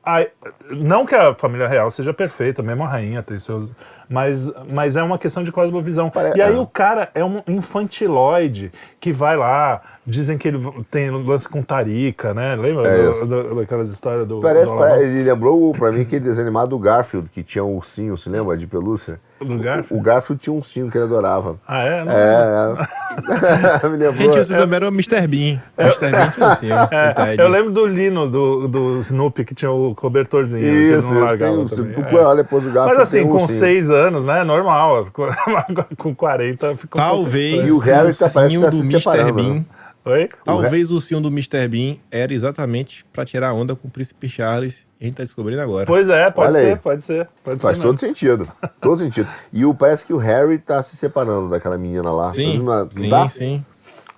a- não que a família real seja perfeita, mesmo a rainha tem seus. Mas, mas é uma questão de cosmovisão. E aí ah. o cara é um infantiloide que vai lá, dizem que ele tem lance com Tarica, né? Lembra É do- isso. do- daquelas histórias do. Parece, do parece- ele lembrou pra mim aquele desenho animado do Garfield, que tinha um ursinho, se lembra, de pelúcia? Do Garfield? O Garfield tinha um ursinho que ele adorava. Ah, é? Não- É, é. Me lembrou. Gente, você também era o Mr. Bean. O Mr. Bean tinha assim, ó, É, o eu lembro do Lino, do, do Snoopy, que tinha o cobertorzinho. que ele Isso, não isso, tem, também. procura É. lá depois do Garfield. Mas assim, tem um com ursinho. seis anos, né? Normal. Com 40 ficou um pouco Talvez. E o Harry tá- parece que tá se separando, Bean. né? Oi? Talvez o ursinho do Mr. Bean era exatamente pra tirar onda com o príncipe Charles. A gente tá descobrindo agora. Pois é, pode Olha ser, aí. pode ser. Pode Faz ser todo sentido. Todo sentido. E o, parece que o Harry tá se separando daquela menina lá. Sim, não sim, tá? sim.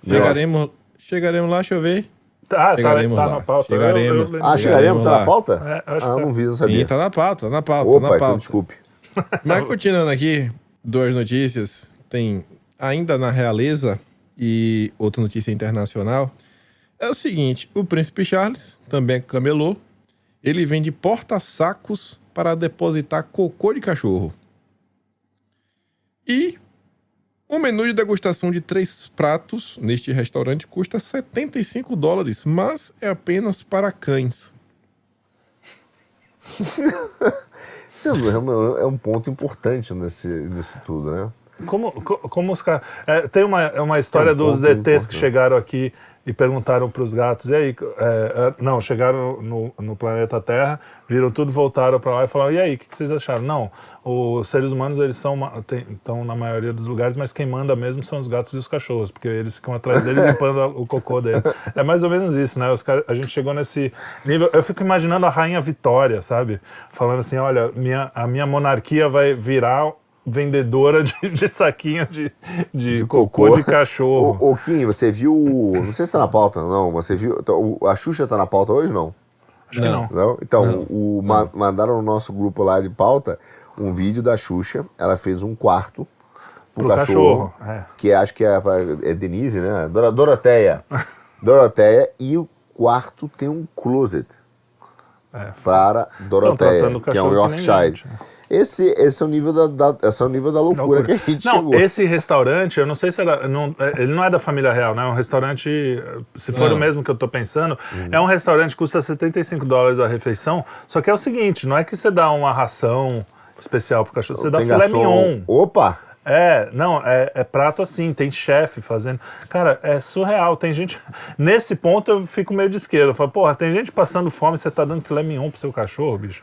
Chegaremos, chegaremos lá, deixa eu ver. Tá, tá, Chegaremos tá lá. na pauta. Eu- Chegaremos. eu- Ah, chegaremos? Tá na pauta? É, acho ah, que não tá. vi, não Sim, sabia. tá na pauta, tá na pauta, tá Opa, na então pauta. desculpe. Mas continuando aqui, duas notícias. Tem ainda na realeza e outra notícia internacional. É o seguinte, o príncipe Charles, também camelô, ele vende porta-sacos para depositar cocô de cachorro. E o menu de degustação de três pratos neste restaurante custa 75 dólares, mas é apenas para cães. Isso é um- é um ponto importante nesse, nisso tudo, né? Como, co- como os caras. é, tem uma, é uma história Tem um dos ponto ETs que importante. chegaram aqui e perguntaram para os gatos. E aí? é, é, não, chegaram no, no planeta Terra, viram tudo, voltaram para lá e falaram: e aí, o que, que vocês acharam? Não, os seres humanos eles são tem- estão na maioria dos lugares, mas quem manda mesmo são os gatos e os cachorros, porque eles ficam atrás dele limpando o cocô dele. É mais ou menos isso, né? Os cara- a gente chegou nesse nível. Eu fico imaginando a Rainha Vitória, sabe? Falando assim: olha, minha, a minha monarquia vai virar vendedora de, de saquinho de, de, cocô, de cachorro. Ô, ô, Kim, você viu. o- Não sei se tá na pauta, não. Você viu. tá, o- A Xuxa tá na pauta hoje, não? Acho que não. Não? Então, o, ma- mandaram no nosso grupo lá de pauta um vídeo da Xuxa. Ela fez um quarto pro, Pro cachorro. cachorro, é. Que acho que é, é Denise, né? Dora- Doroteia. Doroteia. E o quarto tem um closet É, para Doroteia, o que é um Yorkshire. Esse, esse, é o nível da, da- esse é o nível da loucura, que a gente não, chegou. esse restaurante, eu não sei se era. não- é, ele não é da família real, né? É um restaurante. Se for Não. o mesmo que eu tô pensando, Uhum. é um restaurante que custa 75 dólares a refeição. Só que é o seguinte: não é que você dá uma ração especial pro cachorro, você dá filé garçom. mignon. Opa! É, não, é, é prato assim, tem chefe fazendo. Cara, é surreal. Tem gente. Nesse ponto eu fico meio de esquerda. Eu falo, porra, tem gente passando fome, você tá dando filé mignon pro seu cachorro, bicho.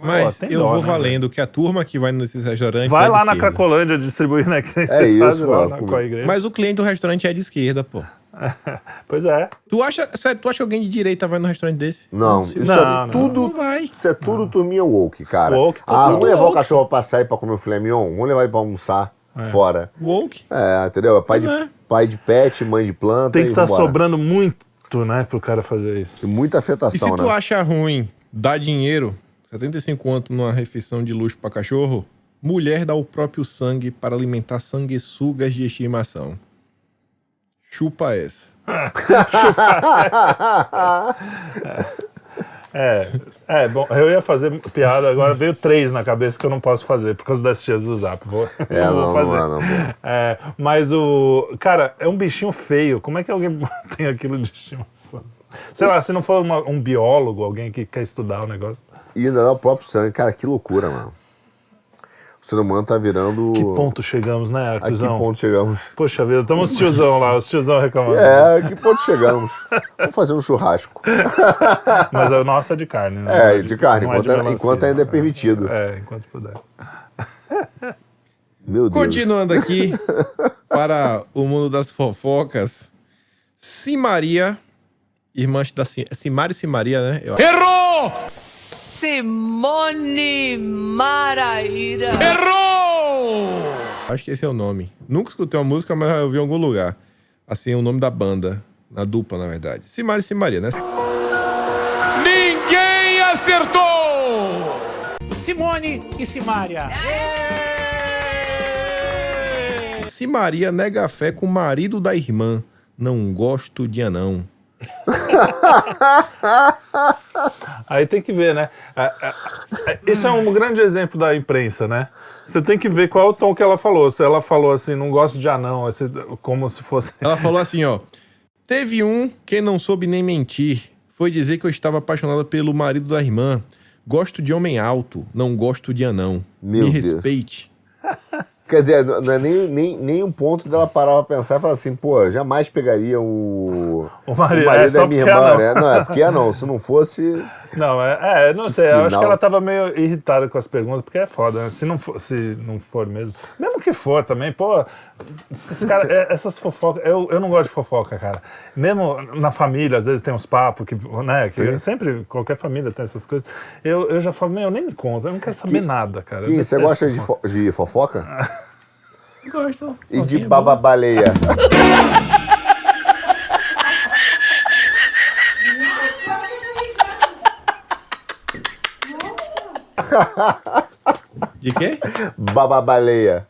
Mas Pô, eu dó, vou né, valendo que a turma que vai nesses restaurantes Vai é de lá na esquerda. Cracolândia distribuir, né? Que nem É isso, lá na, com a igreja. Mas o cliente do restaurante é de esquerda, pô. Pois é. Tu acha, sério, tu acha que alguém de direita vai no restaurante desse? Não, isso Não, é não. tudo. Não vai. Isso é tudo turminha woke, cara. Woke, ah, vamos levar o cachorro pra e pra comer o filé mignon? Vamos levar ele pra almoçar fora. Woke. É, entendeu? É pai, de, é. pai de pet, mãe de planta. Tem que e estar vambora. sobrando muito, né, pro cara fazer isso. E muita E afetação, se tu né? acha ruim dar dinheiro, 75 conto numa refeição de luxo pra cachorro, mulher dá o próprio sangue para alimentar sanguessugas de estimação. Chupa essa. É, é, bom, eu ia fazer piada, agora veio três na cabeça que eu não posso fazer, por causa das tias do Zap. Vou, É, não vou não, fazer. não é, não, pô. É, mas o. Cara, é um bichinho feio. Como é que alguém tem aquilo de estimação? Sei lá, se não for uma- um biólogo, alguém que quer estudar o negócio. E ainda dá o próprio sangue. Cara, que loucura, mano. O ser humano tá virando. Que ponto chegamos, né, A que ponto chegamos? Poxa vida, estamos os tiozão lá, os tiozão reclamando. É, que ponto chegamos? Vamos fazer um churrasco. Mas a nossa é de carne, né? É, de carne, é enquanto, melancia. enquanto ainda é permitido. É, enquanto puder. Meu Deus. Continuando aqui para o mundo das fofocas. Simaria, irmã da Sim, é Simari Simaria, né? Eu Simone Maraíra. acho que esse é o nome. Nunca escutei uma música, mas eu vi em algum lugar. Assim, o nome da banda. Na dupla, na verdade. Simari Simaria, né? Ninguém acertou! Simone e Simária. Simaria nega fé com o marido da irmã. Não gosto de anão. Aí tem que ver, né? É, é, é, Esse é um grande exemplo da imprensa, né? Você tem que ver qual é o tom que ela falou. Se ela falou assim, não gosto de anão, como se fosse. Ela falou assim, ó. Teve um que não soube nem mentir. Foi dizer que eu estava apaixonada pelo marido da irmã. Gosto de homem alto, não gosto de anão. Meu Me Deus. respeite. Quer dizer, não é nem, nem, nem um ponto dela parar pra pensar e falar assim, pô, jamais pegaria o, O marido, o marido é, da minha é irmã, não. né? Não, é porque é não. Se não fosse. Não, é, é não Que sei. Eu acho final. que ela tava meio irritada com as perguntas, porque é foda, né? Se não for, se não for mesmo. Mesmo que for também, pô, esses cara- é, essas fofocas. Eu, eu não gosto de fofoca, cara. Mesmo na família, às vezes tem uns papos que, né? que sempre, qualquer família tem essas coisas. Eu, eu já falo, meu, nem me conta, eu não quero saber nada, cara. Kim, você gosta de, fofoca. fo- de fofoca? Gosto. E de bababaleia? De quê? Bababaleia.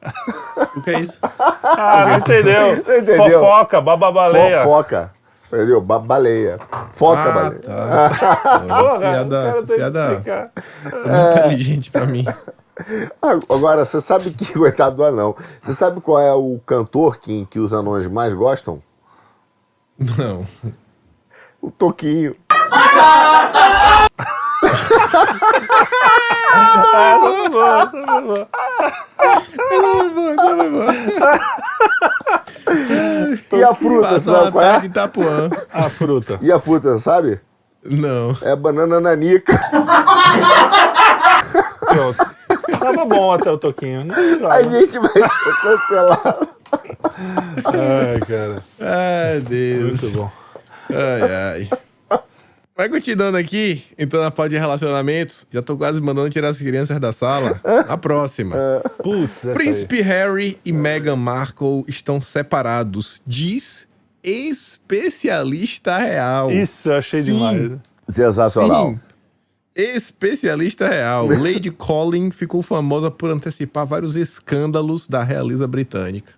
O que é isso? Ah, não entendeu? Não entendeu? Fofoca, bababaleia. Fofoca. Entendeu? Babaleia. Foca, Ah, baleia. tá. Porra, piada, o cara tem que piada muito inteligente pra mim. Agora, você sabe que, coitado do anão, você sabe qual é o cantor que, que os anões mais gostam? Não. O Toquinho. Ah, essa foi boa, essa foi boa. E a fruta, sabe qual é? Itapuã. A fruta. E a fruta, sabe? Não. É banana nanica. Pronto. Tava bom até o toquinho. Não precisava. A gente vai ser cancelado. Ai, cara. Ai, Deus. Muito bom. Ai, ai. Vai continuando aqui, entrando na parte de relacionamentos. Já tô quase mandando tirar as crianças da sala. A próxima. Putz, essa aí. Príncipe Harry e Meghan Markle estão separados, diz especialista real. Isso, eu achei Sim. demais. Sensacional. Sim. Especialista real. Lady Colin ficou famosa por antecipar vários escândalos da realeza britânica.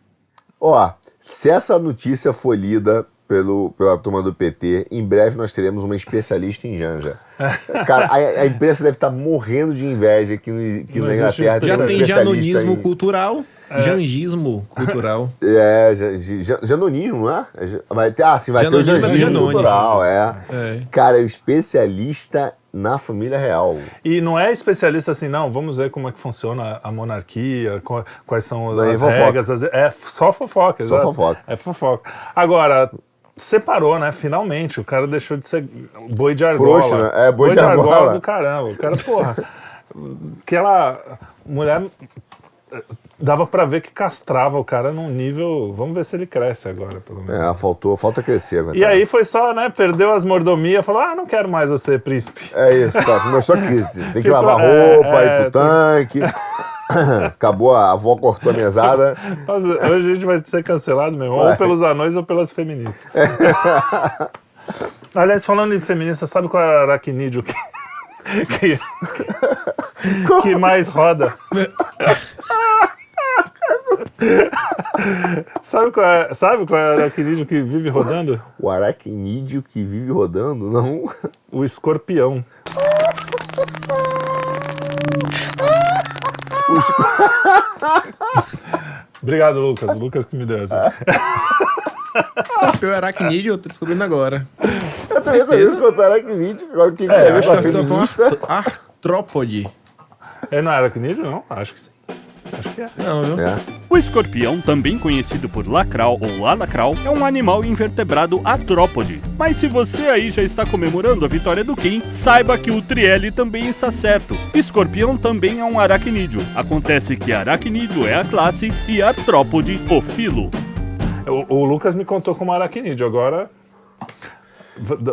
Ó, se essa notícia for lida pelo, pela turma do PT, em breve nós teremos uma especialista em Janja. Cara, a, a imprensa deve estar morrendo de inveja que, no- que Não na Inglaterra Já um tem janonismo em- cultural. É. Jangismo cultural. É, ja- ja- janonismo, não é? É Vai ter, ah, sim, vai ter o Janonismo é cultural, é. É. Cara, é um especialista na família real. E não é especialista assim, não, vamos ver como é que funciona a monarquia, qu- quais são as fofoca. regras. as- É só fofoca. Só exato. fofoca. É fofoca. Agora, separou, né? Finalmente, o cara deixou de ser boi de argola. Frouxo, né? É, boi de argola. do caramba. O cara, porra... aquela mulher eh, dava pra ver que castrava o cara num nível. Vamos ver se ele cresce agora, pelo menos. É, faltou, falta crescer. E aí foi só, né? Perdeu as mordomias, falou: ah, não quero mais você, príncipe. É isso, tá. Começou a crise. Tem que Ficou- lavar é, roupa, é, ir pro tanque. Acabou, a avó cortou a mesada. Nossa, hoje a gente vai ser cancelado mesmo, ou pelos anões ou pelas feministas. Aliás, falando em feminista, sabe qual é o aracnídeo que, que, que mais roda? sabe, qual é, sabe qual é o aracnídeo que vive rodando? O aracnídeo que vive rodando, não? O escorpião. Obrigado, Lucas. O Lucas que me deu essa. Escorpião aracnídeo, eu tô descobrindo agora. Eu também tô vendo que o aracnídeo. Agora o que que tem a É, ver acho com a que é feminista? artrópode. É não é aracnídeo? Não, acho que sim. Acho que é. Não, viu? É. O escorpião, também conhecido por lacral ou alacral, é um animal invertebrado artrópode. Mas se você aí já está comemorando a vitória do Kim, saiba que o Trielli também está certo. Escorpião também é um aracnídeo. Acontece que aracnídeo é a classe e artrópode o filo. O, o Lucas me contou como aracnídeo. Agora,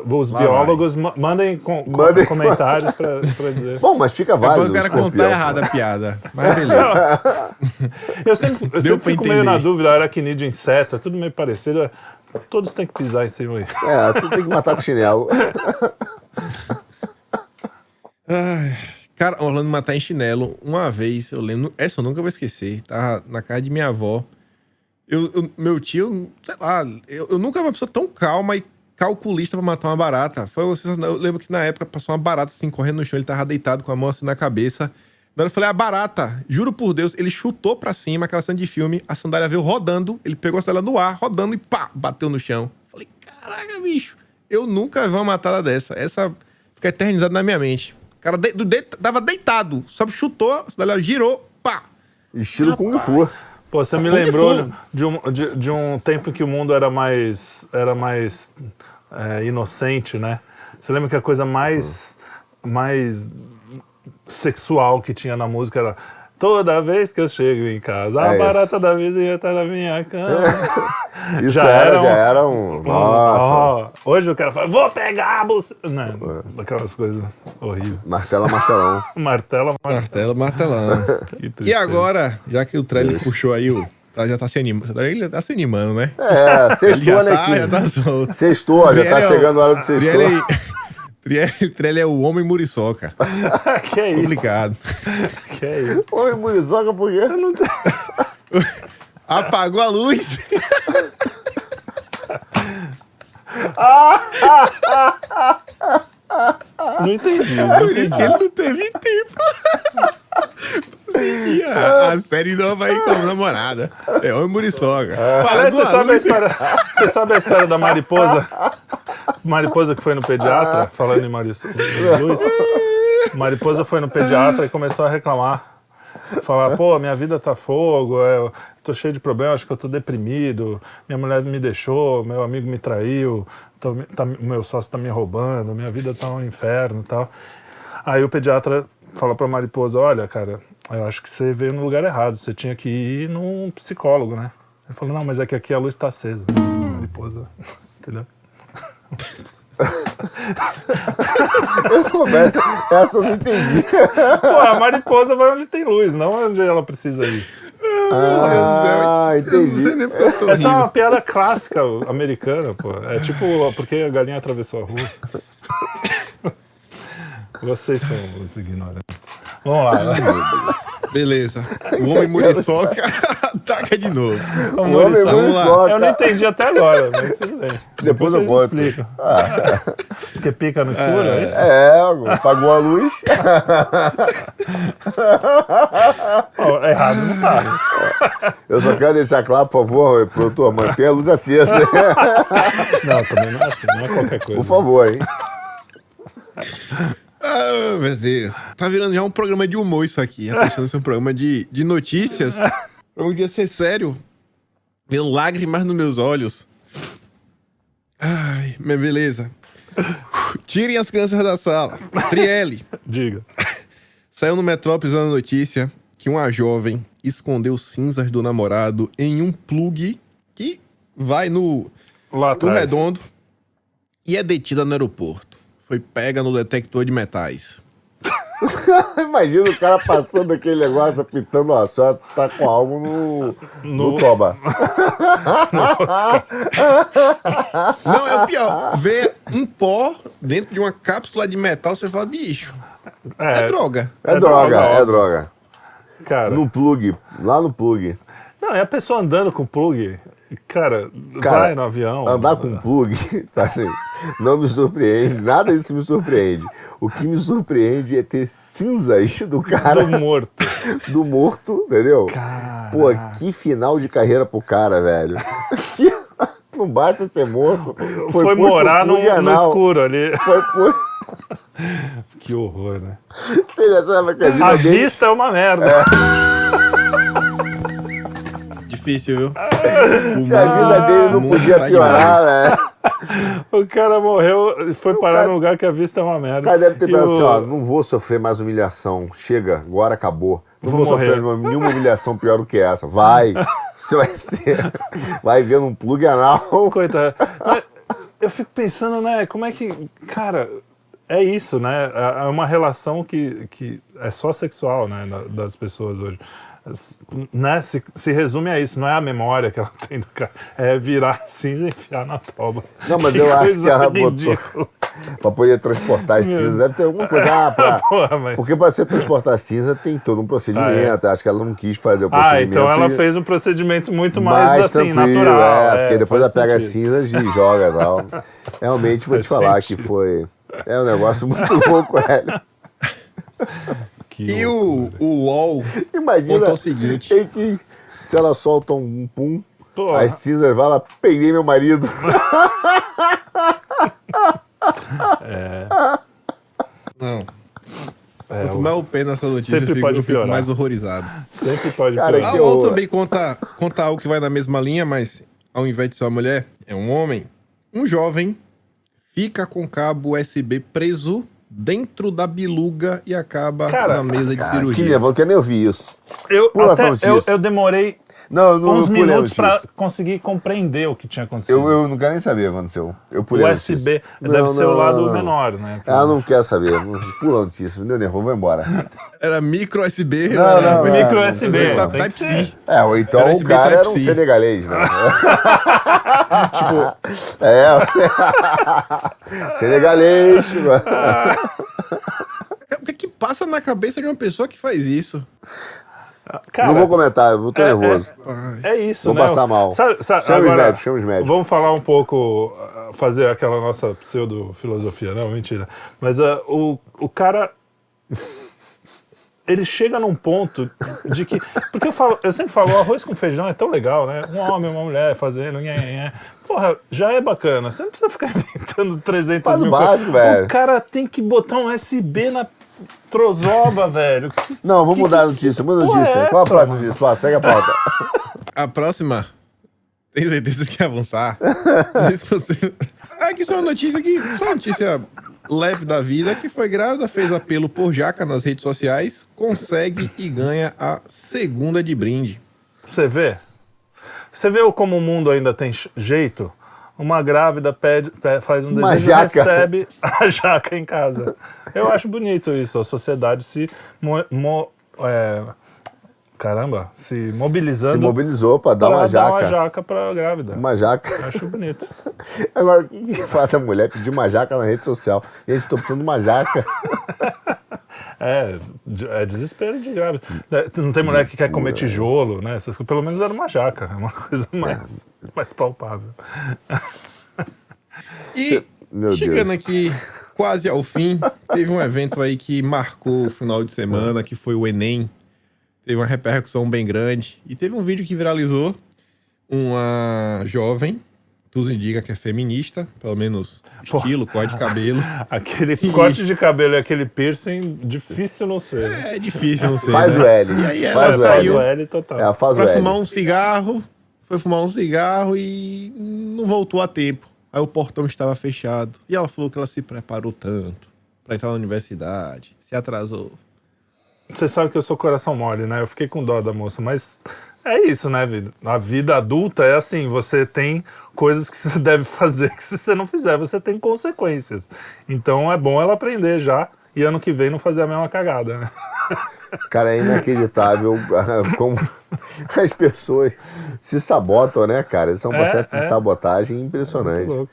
os Vai, biólogos ma- mandem, com, Mandem- comentários pra, pra dizer. Bom, mas fica Depois válido. o cara escorpião. contar errado a piada. Mas beleza. Eu sempre, eu sempre fico meio entender. na dúvida, aracnídeo, inseto, é tudo meio parecido. Todos têm que pisar em cima aí. É, tu tem que matar com chinelo. Ai, cara, Orlando matar em chinelo. Uma vez, eu lembro. Essa eu nunca vou esquecer. Tava na casa de minha avó. Eu, eu- meu tio, sei lá, eu, eu nunca vi uma pessoa tão calma e calculista pra matar uma barata. Foi vocês, eu lembro que na época passou uma barata assim, correndo no chão, ele tava deitado com a mão assim na cabeça. Na hora eu falei, a barata, juro por Deus, ele chutou pra cima aquela cena de filme, a sandália veio rodando, ele pegou a sandália no ar, rodando e pá, bateu no chão. Falei, caraca, bicho, eu nunca vi uma matada dessa. Essa fica eternizada na minha mente. O cara de, do de, tava deitado, só chutou, a sandália girou, pá. Estilo Kung Fu. Pô, você me Kung lembrou de um, de, de um tempo em que o mundo era mais, era mais é, inocente, né? Você lembra que a coisa mais, mais sexual que tinha na música era Toda vez que eu chego em casa, a É isso. barata da vizinha tá na minha cama. Isso Já era, era um- já era um. Nossa. Ó, hoje o cara fala, vou pegar a bolsa. Não, aquelas coisas horríveis. Martela, martelão. Martela, martela. Martelo, martelão. E agora, já que o Trelli puxou aí o. Já tá se animando. Ele tá se animando, né? É, sextou, já né, tá, já tá solto. Sextou, já tá é chegando a hora do sextou. Trielli, Trielli, é o homem muriçoca. que é isso? Complicado. Que é isso? Homem muriçoca por quê? Eu não tenho... Apagou a luz. Não entendi. não Por isso que ele não teve tempo. assistir a, a série nova aí com a namorada. É homem muriçoca. Aliás, Apagou você sabe, a história, você sabe a história da mariposa? Mariposa que foi no pediatra, falando em Mariposa. Mariposa foi no pediatra e começou a reclamar. Falar, pô, minha vida tá fogo, é, eu tô cheio de problemas, acho que eu tô deprimido, minha mulher me deixou, meu amigo me traiu, tô tá- meu sócio tá me roubando, minha vida tá um inferno e tal. Aí o pediatra fala pra mariposa, olha, cara, eu acho que você veio no lugar errado, você tinha que ir num psicólogo, né? Ele falou, não, mas é que aqui a luz tá acesa. Mariposa, entendeu? Eu começo. Essa eu não entendi. Pô, a mariposa vai onde tem luz, não onde ela precisa ir. Ah, entendi. Essa é uma piada clássica americana, pô. É tipo, porque a galinha atravessou a rua. Vocês são os ignorantes. Vamos lá, vai. Beleza. O homem muriçoca ataca de novo. Vamos O homem muriçoca. Eu não entendi até agora, mas tudo bem. Depois eu vocês conto. explicam. Porque pica no escuro, é isso? É, apagou a luz. Pô, errado não tá. Eu só quero deixar claro, por favor, produtor, mantenha a luz acesa. Não, também não é assim, não é qualquer coisa. Por favor, hein? Ah, meu Deus. Tá virando já um programa de humor isso aqui. Tá deixando de ser um programa de, de notícias. Um dia ser sério. Vendo lágrimas nos meus olhos. Ai, minha beleza. Tirem as crianças da sala. Trielle. Diga. Saiu no Metrópolis a notícia que uma jovem escondeu cinzas do namorado em um plug que vai no, Lá no redondo e é detida no aeroporto. Foi pega no detector de metais. Imagina o cara passando aquele negócio, apitando a sorte, está com algo no, no... No- toba. Não, é o pior. Ver um pó dentro de uma cápsula de metal, você fala, bicho, é, droga. É, droga, é óbvio. droga. Cara. No plug, lá no plug. Não, é a pessoa andando com plug. Cara, Cara, vai no avião. Andar com plug, tá assim, não me surpreende, nada disso me surpreende. O que me surpreende é ter cinzas do cara. Do morto. Do morto, entendeu? Pô, que final de carreira pro cara, velho. Não basta ser morto. Foi, posto morar no, no escuro ali. Foi. Que horror, né? Achava que a vida A dele... vista é uma merda. Difícil, viu? Se a vida dele não podia tá piorar, né? O cara morreu e foi parar num lugar que a vista é uma merda. O cara deve ter E pensado o- assim, ó, não vou sofrer mais humilhação. Chega, agora acabou. Não vou, Vou sofrer nenhuma humilhação pior do que essa. Vai. Você vai ser. Vai ver num plug anal. Coitado. Eu fico pensando, né, como é que. Cara, é isso, né? É é uma relação que, que é só sexual, né, da- das pessoas hoje. Né, se, se resume a isso, não é a memória que ela tem do cara, é virar cinza e enfiar na toba. Não, mas eu acho que ela botou pra poder transportar as cinzas. Deve ter alguma coisa. Ah, pra... Porra, mas- Porque pra você transportar cinza tem todo um procedimento. Acho que ela não quis fazer o Ah, procedimento. então ela e- fez um procedimento muito mais, assim, tranquilo, natural. É, porque depois ela pega as cinzas e joga e tal. Realmente vou te Faz falar sentido. que foi. É um negócio muito louco, velho. E o, o UOL Imagina contou o seguinte. que se ela solta um pum, Porra. as cinzas vai lá, peguei meu marido. Não. É, Quanto o- mais eu penso nessa notícia, eu Sempre fico, pode eu fico mais horrorizado. Sempre pode Cara, piorar. A que UOL também conta, conta algo que vai na mesma linha, mas ao invés de ser uma mulher, é um homem. Um jovem fica com cabo USB preso dentro da biluga e acaba Cara, na mesa de Cara, que cirurgia. nervoso, eu quero nem ouvir isso. Eu, Pula até- essa eu, notícia. eu demorei Não, eu não uns eu pulei minutos pra notícia. conseguir compreender o que tinha acontecido. Eu, eu não quero nem saber o que aconteceu. Eu pulei a USB notícia. deve Não, ser o não, lado não. menor, né? Ah, não quero saber. Pula a notícia, me deu nervoso, vou embora. Era micro USB, Não, era não, coisa- Micro não, USB. coisa não, Type tem que C. ser. É, ou então Era o cara era um Type-C. senegalês, né? tipo. É, o senegalês. tipo. O que, que passa na cabeça de uma pessoa que faz isso? Cara, não vou comentar, eu vou tô é- nervoso. É isso, Vou né? passar mal. Sabe, sabe, Chama os agora, médicos, chama os médicos. Vamos falar um pouco, ah, fazer aquela nossa pseudo-filosofia. Não, mentira. Mas ah, o, o cara... Ele chega num ponto de que... Porque eu, falo, eu sempre falo, o arroz com feijão é tão legal, né? Um homem, uma mulher fazendo... Nhé, nhé. Porra, já é bacana. Você não precisa ficar inventando 300 Faz o mil básico, coisas. velho. O cara tem que botar um USB na trozoba, velho. Que- Não, vou mudar a notícia, muda a notícia. é Qual a próxima notícia? Passa, segue a pauta. A próxima, tenho certeza que ia avançar. Não sei se você... É que é uma notícia que... Só uma notícia leve da vida, que foi grávida, fez apelo por jaca nas redes sociais, consegue e ganha a segunda de brinde. Você vê? Você vê como o mundo ainda tem jeito? Uma grávida pede, pe- faz um Uma desejo jaca. e recebe a jaca em casa. Eu acho bonito isso, a sociedade se mo- mo- é, caramba, se mobilizando Se mobilizou pra dar pra uma dar uma jaca. jaca pra grávida. Uma jaca. Acho bonito. Agora, o que, que faz a mulher pedir uma jaca na rede social? Gente, tô precisando de uma jaca. É, é desespero de grávida. É, Não tem mulher que quer comer tijolo, né? Essas coisas. Pelo menos era uma jaca, é uma coisa mais, mais palpável. E Meu chegando Deus. aqui quase ao fim, teve um evento aí que marcou o final de semana, que foi o Enem. Teve uma repercussão bem grande. E teve um vídeo que viralizou. Uma jovem, tudo indica que é feminista, pelo menos estilo, cor de cabelo. Aquele corte de cabelo e aquele piercing, difícil não ser. É difícil, não sei. Faz né? o L. E aí ela Faz o saiu Faz o L total. É, faz o pra L. fumar um cigarro, foi fumar um cigarro e não voltou a tempo. Aí o portão estava fechado. E ela falou que ela se preparou tanto pra entrar na universidade, se atrasou. Você sabe que eu sou coração mole, né? Eu fiquei com dó da moça, mas é isso, né, vida? A vida adulta é assim, você tem coisas que você deve fazer que se você não fizer, você tem consequências. Então é bom ela aprender já e ano que vem não fazer a mesma cagada, né? Cara, é inacreditável como as pessoas se sabotam, né, cara? Isso é um É, processo é. de sabotagem impressionante. Louco.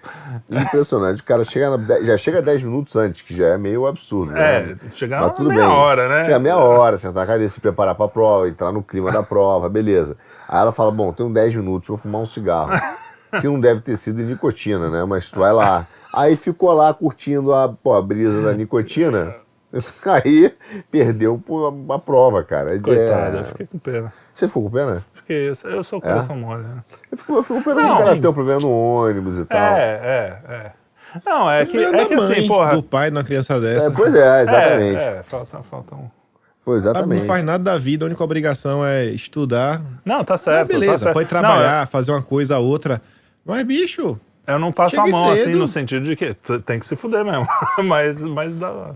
Impressionante. O cara chega na- já chega 10 minutos antes, que já é meio absurdo. É, né? chegar Mas tudo meia bem. hora, né? Chega meia hora, sentar na cadeira, se preparar pra prova, entrar no clima da prova, beleza. Aí ela fala: Bom, tenho 10 minutos, vou fumar um cigarro. Que não deve ter sido nicotina, né? Mas tu vai lá. Aí ficou lá curtindo a, pô, a brisa da nicotina. Aí perdeu pô, a, a prova, cara. É- Coitado, eu fiquei com pena. Você ficou com pena? Fiquei, eu sou- eu coração mole, né? Eu fico, eu fico com pena Não. do cara ter um problema no ônibus e tal. É, é, é. Não, é que, é que da assim, mãe, porra. do pai de uma criança dessa. É, pois é, exatamente. É, é, falta, falta um. Pô, exatamente. não faz nada da vida, a única obrigação é estudar. Não, tá certo. tá beleza, certo. pode trabalhar, fazer uma coisa, outra. Mas, bicho, Não, eu não passo a mão assim cedo. no sentido de que tem que se fuder mesmo. mas, mas dá.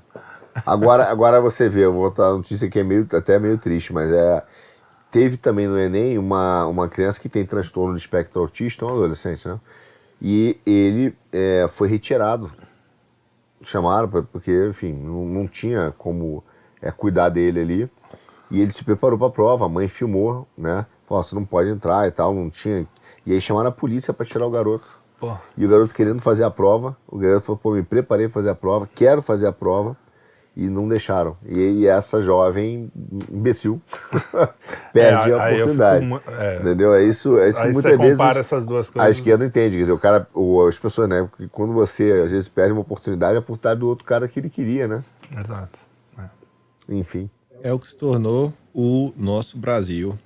Agora, agora você vê, eu vou botar a notícia que é meio, até meio triste, mas é. Teve também no Enem uma, uma criança que tem transtorno de espectro autista, um adolescente, né? E ele é, foi retirado. Chamaram, pra- porque, enfim, não, não tinha como é, cuidar dele ali. E ele se preparou para a prova, a mãe filmou, né? Falou, "Ó, você não pode entrar e tal, não tinha. E aí chamaram a polícia para tirar o garoto. Pô. E o garoto querendo fazer a prova, o garoto falou, pô, me preparei para fazer a prova, quero fazer a prova, e não deixaram. E, essa jovem imbecil perde É, a oportunidade. fico é. Entendeu? É isso, é isso que muitas você vezes compara essas duas a coisas. esquerda entende. Quer dizer, o cara, o, as pessoas, né? Porque quando você às vezes perde uma oportunidade, é a oportunidade do outro cara que ele queria, né? Exato. Enfim. é o que se tornou o nosso Brasil.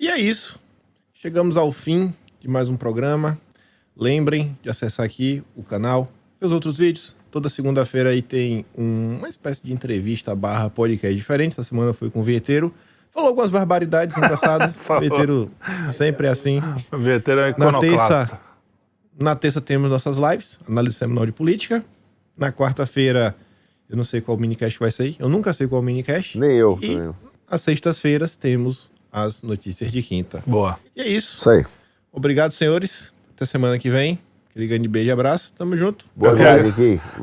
E é isso. Chegamos ao fim de mais um programa. Lembrem de acessar aqui o canal, ver os outros vídeos. Toda segunda-feira aí tem um- uma espécie de entrevista barra podcast diferente. Essa semana foi com o Vinheteiro. Falou algumas barbaridades engraçadas. o Falou. Vinheteiro sempre é assim. O Vinheteiro é Na terça, na terça temos nossas lives, análise semanal de política. Na quarta-feira, eu não sei qual minicast vai sair. Eu nunca sei qual minicast. Nem eu. E também. às sextas-feiras temos as notícias de quinta. Boa. E é isso. Isso aí. Obrigado, senhores. Até semana que vem. Aquele grande beijo e abraço. Tamo junto. Boa viagem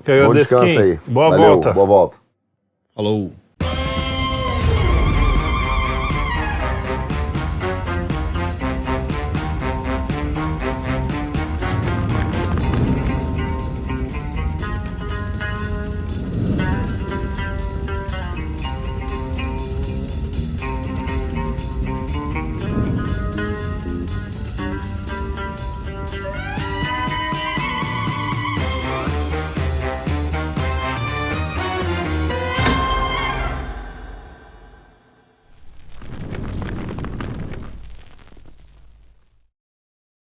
quero Bom descanso Kim. aí. Boa Valeu, volta. Boa volta. Falou.